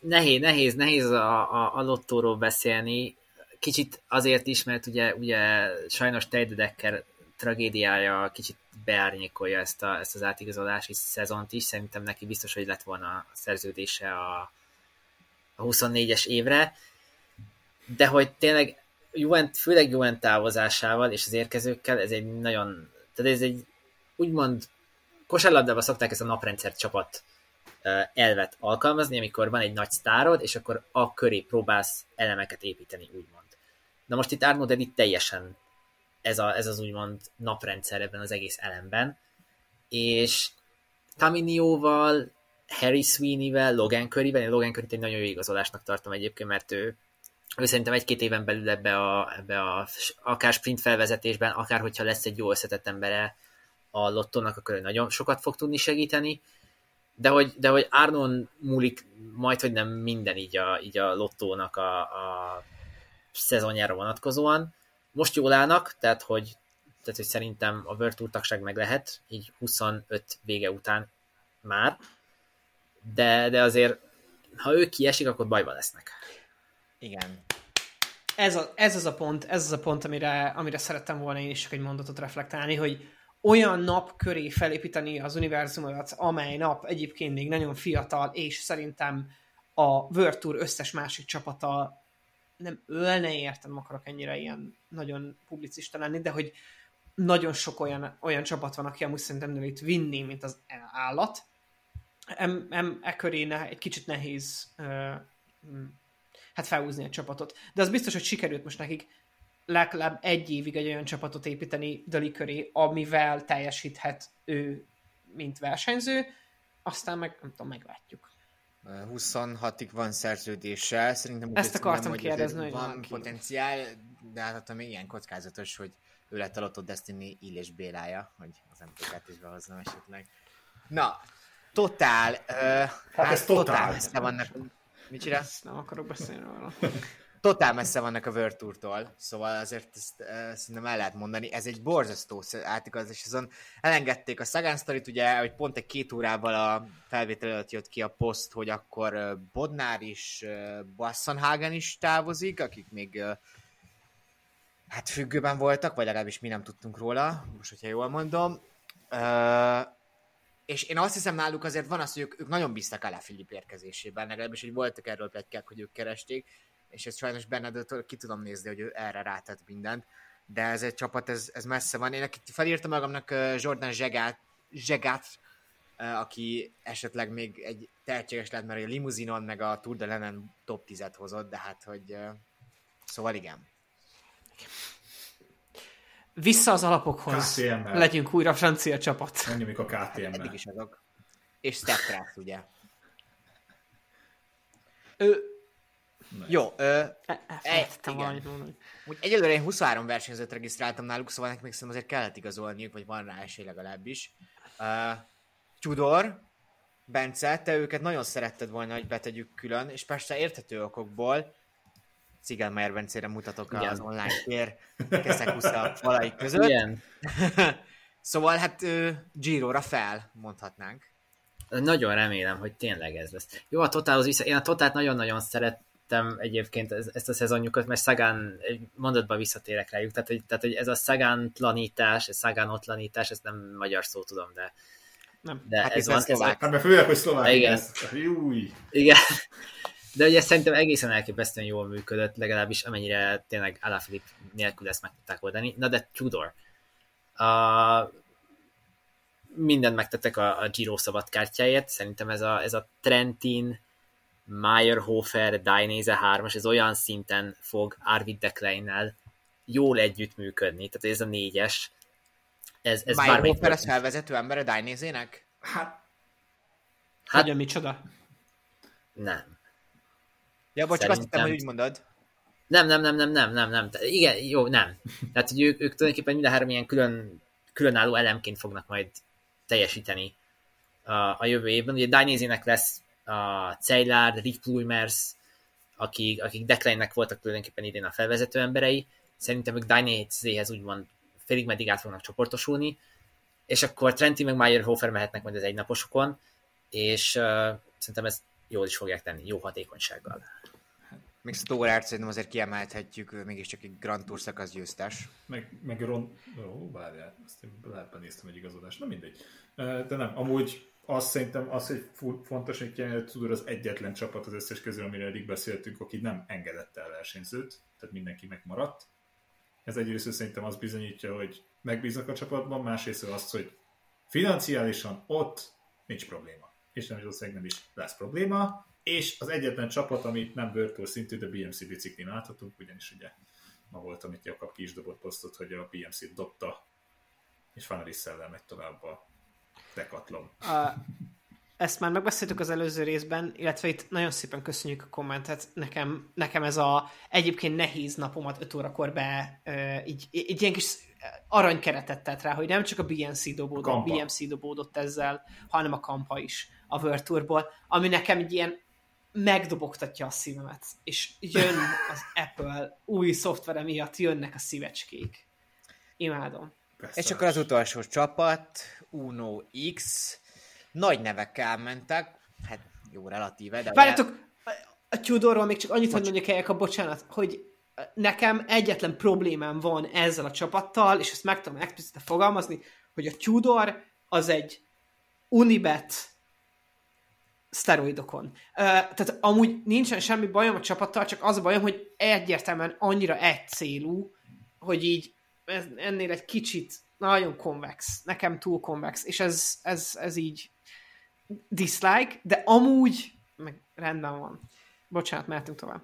nehéz, nehéz, nehéz a, a, a lottóról beszélni. Kicsit azért is, mert ugye, ugye sajnos Tejdedekker tragédiája kicsit beárnyékolja ezt, a, ezt az átigazolási szezont is. Szerintem neki biztos, hogy lett volna a szerződése a, a 24-es évre. De hogy tényleg Juvent, főleg Juvent távozásával és az érkezőkkel ez egy nagyon, tehát ez egy úgymond kosárlabdában szokták ezt a naprendszer csapat elvet alkalmazni, amikor van egy nagy sztárod, és akkor a köré próbálsz elemeket építeni, úgymond. Na most itt Arno itt teljesen ez, a, ez az úgymond naprendszer ebben az egész elemben, és Taminióval, Harry Sweeney-vel, Logan Curry-vel, én Logan Curry-t egy nagyon jó igazolásnak tartom egyébként, mert ő, ő szerintem egy-két éven belül ebbe a, ebbe a akár sprint felvezetésben, akár hogyha lesz egy jó összetett embere, a lottónak, akkor ő nagyon sokat fog tudni segíteni, de hogy, de hogy Arnon múlik majd, hogy nem minden így a, így a lottónak a, a szezonjára vonatkozóan. Most jól állnak, tehát hogy, tehát, hogy szerintem a World Tour tagság meg lehet, így 25 vége után már, de, de azért ha ők kiesik, akkor bajban lesznek. Igen. Ez, a, ez az a pont, ez az a pont, amire, amire szerettem volna én is csak egy mondatot reflektálni, hogy olyan nap köré felépíteni az univerzumot, amely nap egyébként még nagyon fiatal, és szerintem a World Tour összes másik csapata nem ölne érte, nem akarok ennyire ilyen nagyon publicista lenni, de hogy nagyon sok olyan, olyan csapat van, aki amúgy szerintem itt vinni, mint az állat. Em, em, e köré ne, egy kicsit nehéz uh, hát felhúzni a csapatot. De az biztos, hogy sikerült most nekik legalább egy évig egy olyan csapatot építeni Dali köré, amivel teljesíthet ő, mint versenyző, aztán meg, nem tudom, meglátjuk. 26-ig van szerződése, szerintem ezt akartam nem, kérdezni, hogy van potenciál, de hát még ilyen kockázatos, hogy ő lett a Lotto Destiny Illés Bélája, hogy az MTK-t is behoznám esetleg. Na, totál, uh, hát, hát ez totál. totál messze vannak. Mit csinálsz? Nem akarok beszélni róla. Totál messze vannak a World Tour-tól, szóval azért ezt uh, szerintem el lehet mondani. Ez egy borzasztó átigazás azon elengedték a Sagan sztorit, ugye, hogy pont egy két órával a felvétel előtt jött ki a poszt, hogy akkor uh, Bodnár is, uh, Bassenhagen is távozik, akik még uh, hát függőben voltak, vagy legalábbis mi nem tudtunk róla, most hogyha jól mondom. És én azt hiszem náluk azért van az, hogy ők, ők nagyon bíztak a Filip érkezésében, legalábbis hogy voltak erről pletykák, hogy ők keresték, és ez sajnos benned ki tudom nézni, hogy ő erre rátett mindent, de ez egy csapat, ez, ez messze van. Én akit felírtam magamnak Jordan Zsegát, Zsegát, aki esetleg még egy tehetséges lehet, mert a limuzinon meg a Tour de Lenen top 10-et hozott, de hát, hogy szóval igen. Vissza az alapokhoz. KTM-mel. Legyünk újra francia csapat. Menjünk a KTM-mel. Eddig is azok. És Stepcraft, ugye. Ő, Jó, ö, Elfelejtettem igen. valamit mondani. úgy egyelőre én 23 versenyzőt regisztráltam náluk, szóval nekik még szerintem azért kellett igazolniuk, vagy van rá esély legalábbis. Uh, Tudor, Bence, te őket nagyon szeretted volna, hogy betegyük külön, és persze érthető okokból, Cigelmeyer Bencére mutatok Igen. az online tér keszekusza falai között. Igen. Szóval hát uh, Giro-ra fel, mondhatnánk. Nagyon remélem, hogy tényleg ez lesz. Jó, a Totálhoz vissza. Én a Totát nagyon-nagyon szerettem egyébként ez- ezt a szezonjukat, mert Szagán egy mondatban visszatérek rájuk. Tehát, hogy, tehát, hogy ez a szagántlanítás, ez szagánotlanítás, ez nem magyar szó tudom, de, Nem. de Hát ez van. Ez, szlovák. Hát mert főleg, hogy szlovák. Igen. ez. Júj. igen. De ugye szerintem egészen elképesztően jól működött, legalábbis amennyire tényleg Alaphilipp nélkül ezt meg tudták oldani. Na de Tudor. A, mindent megtettek a, a Giro szabadkártyáért. Szerintem ez a, ez a Trentin, Meyerhofer, Dainese 3-as, ez olyan szinten fog Arvid de Kleinnel jól együttműködni. Tehát ez a négyes. Ez, ez Meyerhofer az felvezető ember a Dájnézének? Hát, Hát- Hogy a micsoda? Nem. Ja, bocs, csak azt hittem, Szerintem- hogy úgy mondod. Nem, nem, nem, nem, nem, nem, nem. Te- Igen, jó, nem. Tehát, hogy ők, ők tulajdonképpen mind a három ilyen külön, különálló elemként fognak majd teljesíteni a, a jövő évben. Ugye Dainese-nek lesz a Ceylár, Rick Pluimers, akik, akik Declannek voltak tulajdonképpen idén a felvezető emberei. Szerintem ők Dainese-hez úgymond félig meddig át fognak csoportosulni, és akkor Trenti meg Meyerhofer mehetnek majd az egynaposokon, és uh, szerintem ezt jól is fogják tenni, jó hatékonysággal. Még Stórert szerintem azért kiemelhetjük, mégiscsak egy Grand Tour szakasz győztes. meg, meg Ron... Ó, várjál, azt én lehet benéztem egy igazodást, na mindegy. De nem, amúgy azt szerintem az, hogy fontos, hogy kiemelni, hogy Tudor az egyetlen csapat az összes közül, amiről eddig beszéltünk, aki nem engedett el versenyzőt, tehát mindenki megmaradt. Ez egyrészt szerintem azt bizonyítja, hogy megbíznak a csapatban, másrészt azt, hogy financiálisan ott nincs probléma. És nem is nem is lesz probléma, és az egyetlen csapat, amit nem Tour szintű, de BMC biciklin láthatunk, ugyanis ugye ma volt, amit Jakab ki is dobott posztot, hogy a BMC-t dobta, és Van Rissellel megy tovább a Decathlon. A, ezt már megbeszéltük az előző részben, illetve itt nagyon szépen köszönjük a kommentet. Nekem, nekem ez a egyébként nehéz napomat 5 órakor be így, egy ilyen kis aranykeretet tett rá, hogy nem csak a BNC dobódott, Kampa. BMC dobódott ezzel, hanem a Kampa is a World Tourból, ami nekem egy ilyen megdobogtatja a szívemet. És jön az Apple új szoftvere miatt, jönnek a szívecskék. Imádom. Persze. És akkor az utolsó csapat, Uno X, nagy nevekkel mentek, hát jó, relatíve, de... Várjátok, a Tudorról még csak annyit, hogy mondjak el, a bocsánat, hogy nekem egyetlen problémám van ezzel a csapattal, és ezt meg tudom explicite fogalmazni, hogy a Tudor az egy Unibet szteroidokon. Uh, tehát amúgy nincsen semmi bajom a csapattal, csak az a bajom, hogy egyértelműen annyira egy célú, hogy így ez, ennél egy kicsit nagyon konvex, nekem túl konvex, és ez, ez, ez így dislike, de amúgy meg rendben van. Bocsánat, mehetünk tovább.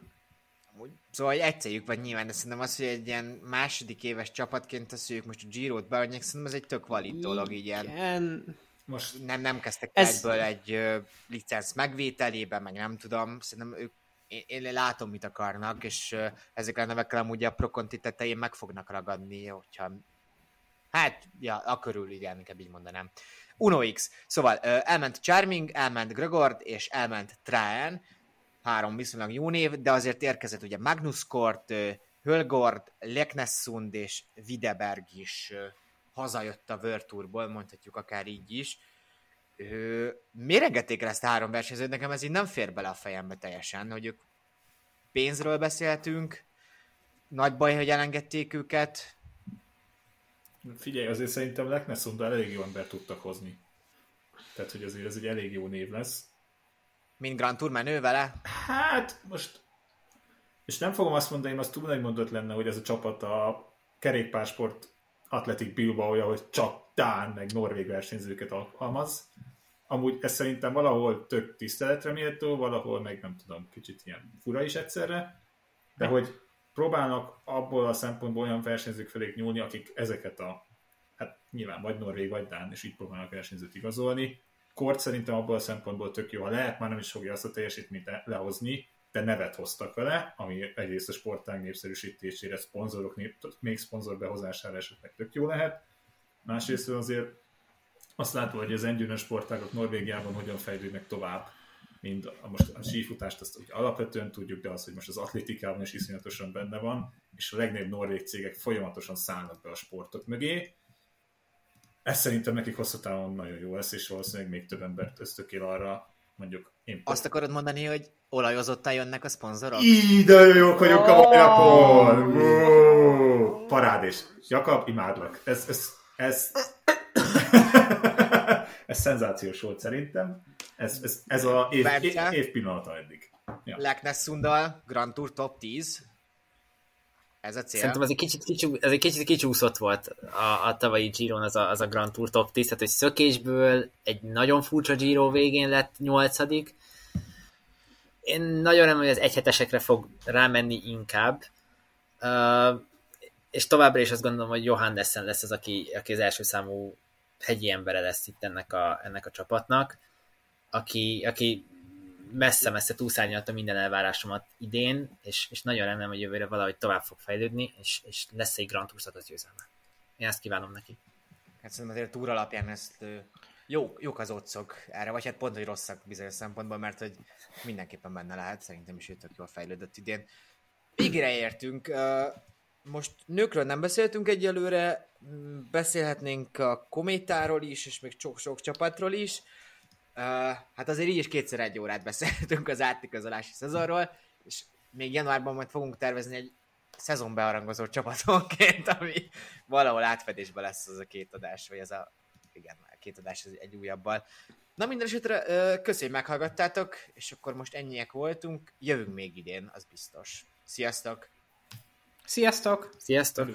Amúgy, szóval egy van nyilván, de szerintem az, hogy egy ilyen második éves csapatként teszünk most a Giro-t be, szerintem ez egy tök valid dolog, így ilyen Igen. Most nem, nem kezdtek Ez- egyből egy ö, licenc megvételében, meg nem tudom, szerintem ők én, én látom, mit akarnak, és ezekkel a nevekkel amúgy a Proconti tetején meg fognak ragadni, hogyha hát, ja, a körül, igen, inkább így mondanám. Uno X. Szóval elment Charming, elment Gregord, és elment Traen, három viszonylag jó név, de azért érkezett ugye Magnus Kort, Hölgord, Leknessund és Videberg is hazajött a World mondhatjuk akár így is. Miért engedték el ezt a három versenyzőt? Nekem ez így nem fér bele a fejembe teljesen, hogy ők pénzről beszéltünk, nagy baj, hogy elengedték őket. figyelj, azért szerintem Leknessundal elég jó ember tudtak hozni. Tehát, hogy azért ez egy elég jó név lesz. Mint Grand Tour menő vele. Hát, most... És nem fogom azt mondani, azt túl nagy mondat lenne, hogy ez a csapat a kerékpársport Atletik bilbao hogy csak Dán meg Norvég versenyzőket alkalmaz. Amúgy ez szerintem valahol tök tiszteletre méltó, valahol meg nem tudom, kicsit ilyen fura is egyszerre, de hogy próbálnak abból a szempontból olyan versenyzők felé nyúlni, akik ezeket a, hát nyilván vagy Norvég, vagy Dán, és így próbálnak versenyzőt igazolni. Kort szerintem abból a szempontból tök jó, ha lehet, már nem is fogja azt a teljesítményt lehozni, de nevet hoztak vele, ami egyrészt a sportág népszerűsítésére, szponzorok, még szponzor behozására esetleg tök jó lehet. Másrészt azért azt látva, hogy az endurance sportágok Norvégiában hogyan fejlődnek tovább, mint a, most a sífutást azt úgy alapvetően tudjuk, de az, hogy most az atlétikában is iszonyatosan benne van, és a legnagyobb norvég cégek folyamatosan szállnak be a sportok mögé. Ez szerintem nekik hosszú távon nagyon jó lesz, és valószínűleg még több embert ösztökél arra, mondjuk én... Azt akarod mondani, hogy olajozottan jönnek a szponzorok? Így, de jók vagyunk a Japon! Parádés. Jakab, imádlak. Ez, ez, ez, ez szenzációs volt szerintem. Ez, ez, ez a év, év, év pillanata eddig. Ja. Leknes Sundal, Grand Tour top 10. Ez a cél. Szerintem ez egy kicsit, kicsit, ez egy kicsit kicsúszott volt a, a tavalyi giro az a, az a Grand Tour top 10, tehát hogy szökésből egy nagyon furcsa Giro végén lett nyolcadik. Én nagyon remélem, hogy az egyhetesekre fog rámenni inkább. Uh, és továbbra is azt gondolom, hogy Johannessen lesz az, aki, aki az első számú hegyi embere lesz itt ennek a, ennek a csapatnak, aki, aki messze-messze túlszárnyalta minden elvárásomat idén, és, és nagyon remélem, hogy jövőre valahogy tovább fog fejlődni, és, és lesz egy Grand Tour az győzelme. Én ezt kívánom neki. Hát szerintem azért túr alapján ezt jó, jók az otcok erre, vagy hát pont, hogy rosszak bizonyos szempontból, mert hogy mindenképpen benne lehet, szerintem is ő tök jól fejlődött idén. Végre értünk. Most nőkről nem beszéltünk egyelőre, beszélhetnénk a kométáról is, és még sok-sok csapatról is. Uh, hát azért így is kétszer egy órát beszéltünk az átigazolási szezonról, és még januárban majd fogunk tervezni egy szezonbearangozó csapatonként, ami valahol átfedésbe lesz az a két adás, vagy az a, igen, két adás egy újabbal. Na minden esetre köszönjük, meghallgattátok, és akkor most ennyiek voltunk, jövünk még idén, az biztos. Sziasztok! Sziasztok! Sziasztok!